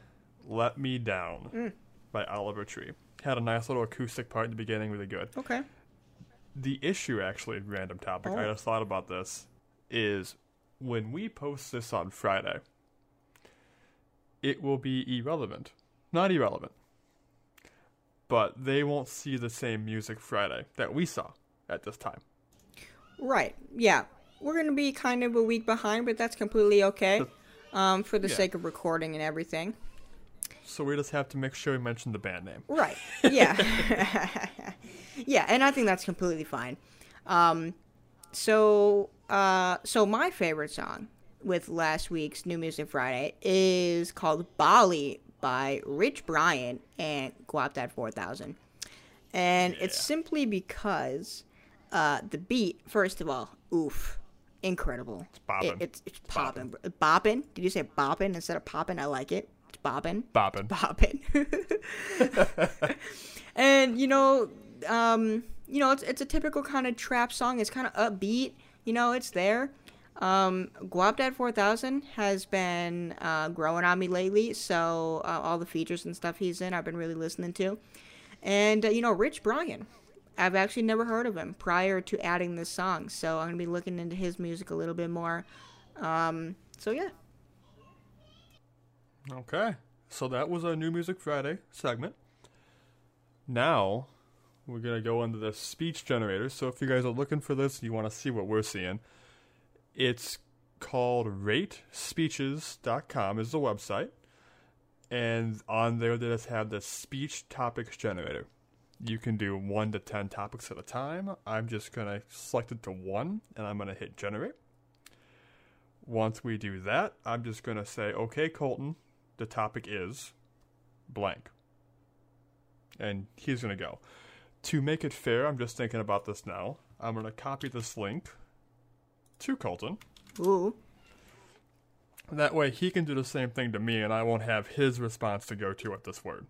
"Let Me Down" Mm. by Oliver Tree. Had a nice little acoustic part in the beginning, really good. Okay. The issue, actually, random topic. I Oh. just thought about this. Is when we post this on Friday, it will be irrelevant. Not irrelevant, but they won't see the same music Friday that we saw at this time. Right. Yeah. We're gonna be kind of a week behind, but that's completely okay. Um, for the Yeah. sake of recording and everything. So we just have to make sure we mention the band name. Right. [laughs] Yeah. [laughs] yeah, and I think that's completely fine. Um, so, uh, so my favorite song with last week's New Music Friday is called "Bali" by Rich Brian and Guapdad Four Thousand, and it's simply because uh, the beat. First of all, oof, incredible. It's bopping. it's it's popping. Bopping. Did you say bopping instead of popping? I like it. It's bopping Boppin'. Bopping. [laughs] and you know, um, you know, it's it's a typical kind of trap song. It's kind of upbeat. You know, it's there. Um, Guapdad 4000 has been uh, growing on me lately, so uh, all the features and stuff he's in, I've been really listening to. And uh, you know, Rich Brian, I've actually never heard of him prior to adding this song, so I'm gonna be looking into his music a little bit more. Um, so yeah, Okay. So that was our New Music Friday segment. Now, we're going to go into the speech generator. So if you guys are looking for this, you want to see what we're seeing, it's called ratespeeches.com is the website. And on there, they just have the speech topics generator. You can do one to 10 topics at a time. I'm just going to select it to one, and I'm going to hit generate. Once we do that, I'm just going to say, okay, Colton, the topic is blank. And he's going to go. To make it fair, I'm just thinking about this now. I'm going to copy this link to Colton. ooh, That way he can do the same thing to me and I won't have his response to go to at this word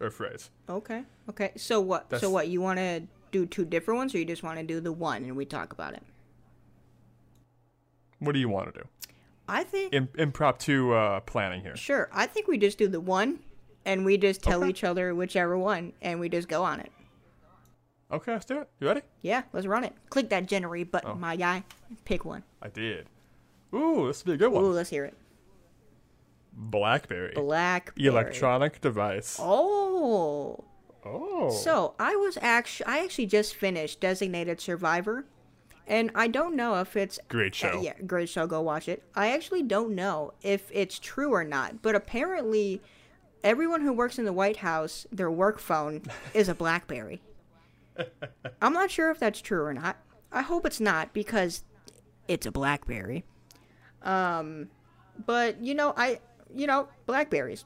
or phrase. Okay. Okay. So what? so what? You want to do two different ones, or you just want to do the one and we talk about it? What do you want to do? I think Im- impromptu uh, planning here. sure. I think we just do the one, and we just tell Okay. each other whichever one, and we just go on it. Okay, let's do it. You ready? Yeah, let's run it. Click that generate button, Oh. my guy. Pick one. I did. Ooh, this would be a good one. Ooh, let's hear it. Blackberry. Blackberry. Electronic device. Oh. Oh. So I was actually I actually just finished Designated Survivor, and I don't know if it's Great show. Uh, yeah, great show. Go watch it. I actually don't know if it's true or not, but apparently, everyone who works in the White House, their work phone is a BlackBerry. I'm not sure if that's true or not. I hope it's not because it's a BlackBerry. Um, but you know, I you know Blackberries.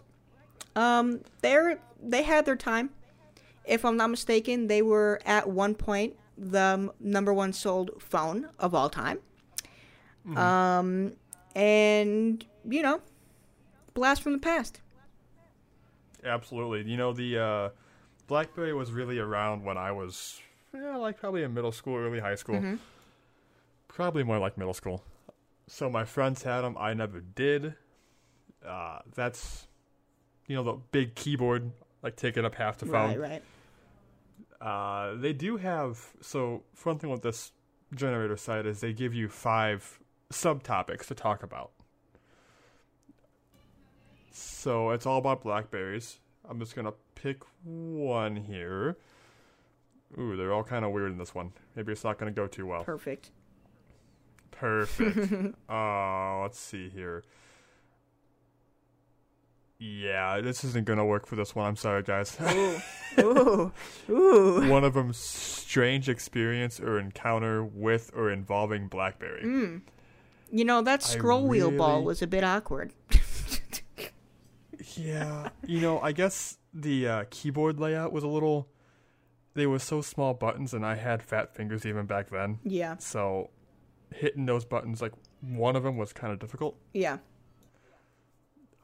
Um, they're they had their time. If I'm not mistaken, they were at one point the number one sold phone of all time. Um, and you know, blast from the past. Absolutely. You know, the uh, BlackBerry was really around when I was, yeah, like probably in middle school, early high school. Mm-hmm. Probably more like middle school. So my friends had them. I never did. Uh, that's, you know, the big keyboard, like taking up half the phone. Right, right. Uh, they do have so one thing with this generator site is they give you five subtopics to talk about. So it's all about blackberries. I'm just gonna pick one here. Ooh, they're all kind of weird in this one. Maybe it's not gonna go too well. Perfect. Perfect. [laughs] uh, let's see here. Yeah, this isn't gonna work for this one. I'm sorry, guys. Ooh, [laughs] ooh, ooh. one of them strange experience or encounter with or involving BlackBerry. Mm. You know that scroll wheel ball was a bit awkward. [laughs] Yeah, you know, I guess the uh, keyboard layout was a little. They were so small buttons, and I had fat fingers even back then. yeah, So, hitting those buttons, like one of them, was kind of difficult. yeah.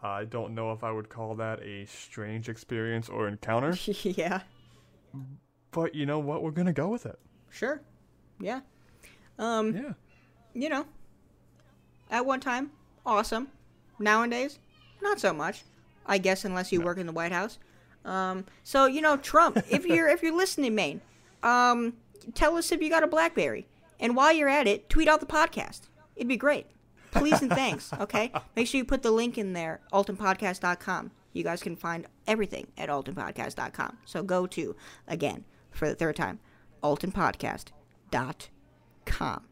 I don't know if I would call that a strange experience or encounter, [laughs] yeah, but you know what? We're gonna go with it. sure. Yeah. Um, Yeah. you know, at one time, awesome. Nowadays, not so much. I guess unless you work in the White House. Um, so you know, Trump, if you're if you're listening, Maine, um, tell us if you got a BlackBerry, and while you're at it, tweet out the podcast. It'd be great. Please and thanks. [laughs] Okay, make sure you put the link in there, altonpodcast.com. You guys can find everything at altonpodcast.com. So go to again for the third time, altonpodcast.com.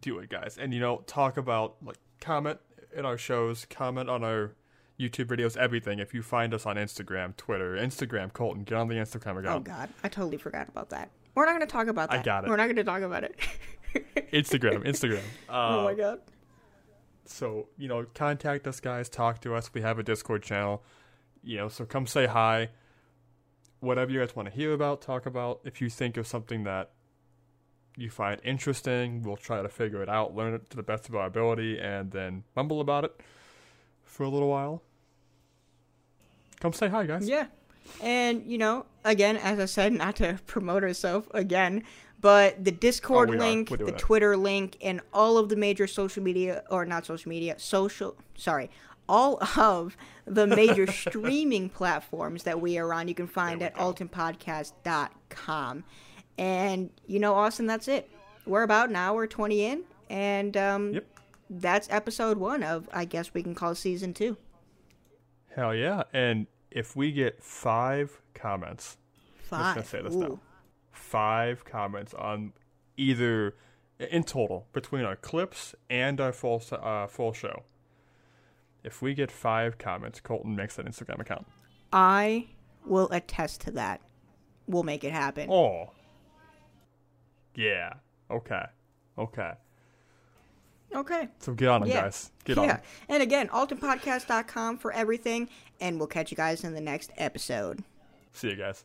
do it, guys. And you know, talk about like comment in our shows, comment on our YouTube videos, everything. If you find us on Instagram, Twitter, Instagram, Colton, get on the Instagram account. Oh. God, I totally forgot about that. We're not going to talk about that. I got it. We're not going to talk about it. [laughs] Instagram, Instagram. Uh, oh my God. So you know, contact us, guys. Talk to us. We have a Discord channel. You know, so come say hi. Whatever you guys want to hear about, talk about. If you think of something that you find interesting, we'll try to figure it out, learn it to the best of our ability, and then mumble about it for a little while. Come say hi, guys. Yeah. And, you know, again, as I said, not to [laughs] promote ourselves again, but the Discord Oh, link, the. Twitter link, and all of the major social media, or not social media, social, sorry, all of the [laughs] major streaming platforms that we are on, you can find at go. altonpodcast.com. And, you know, Austin, that's it. We're about an hour 20 in, and um, Yep. that's episode one of, I guess we can call season two. Hell yeah! And if we get five comments, Five. gonna say this Ooh. now. five comments on either in total between our clips and our full uh, full show. If we get five comments, Colton makes an Instagram account. I will attest to that. We'll make it happen. Oh, yeah. Okay. Okay. Okay. So get on it, Yeah. guys. Get yeah. on. it. And again, altonpodcast.com for everything. And we'll catch you guys in the next episode. See you guys.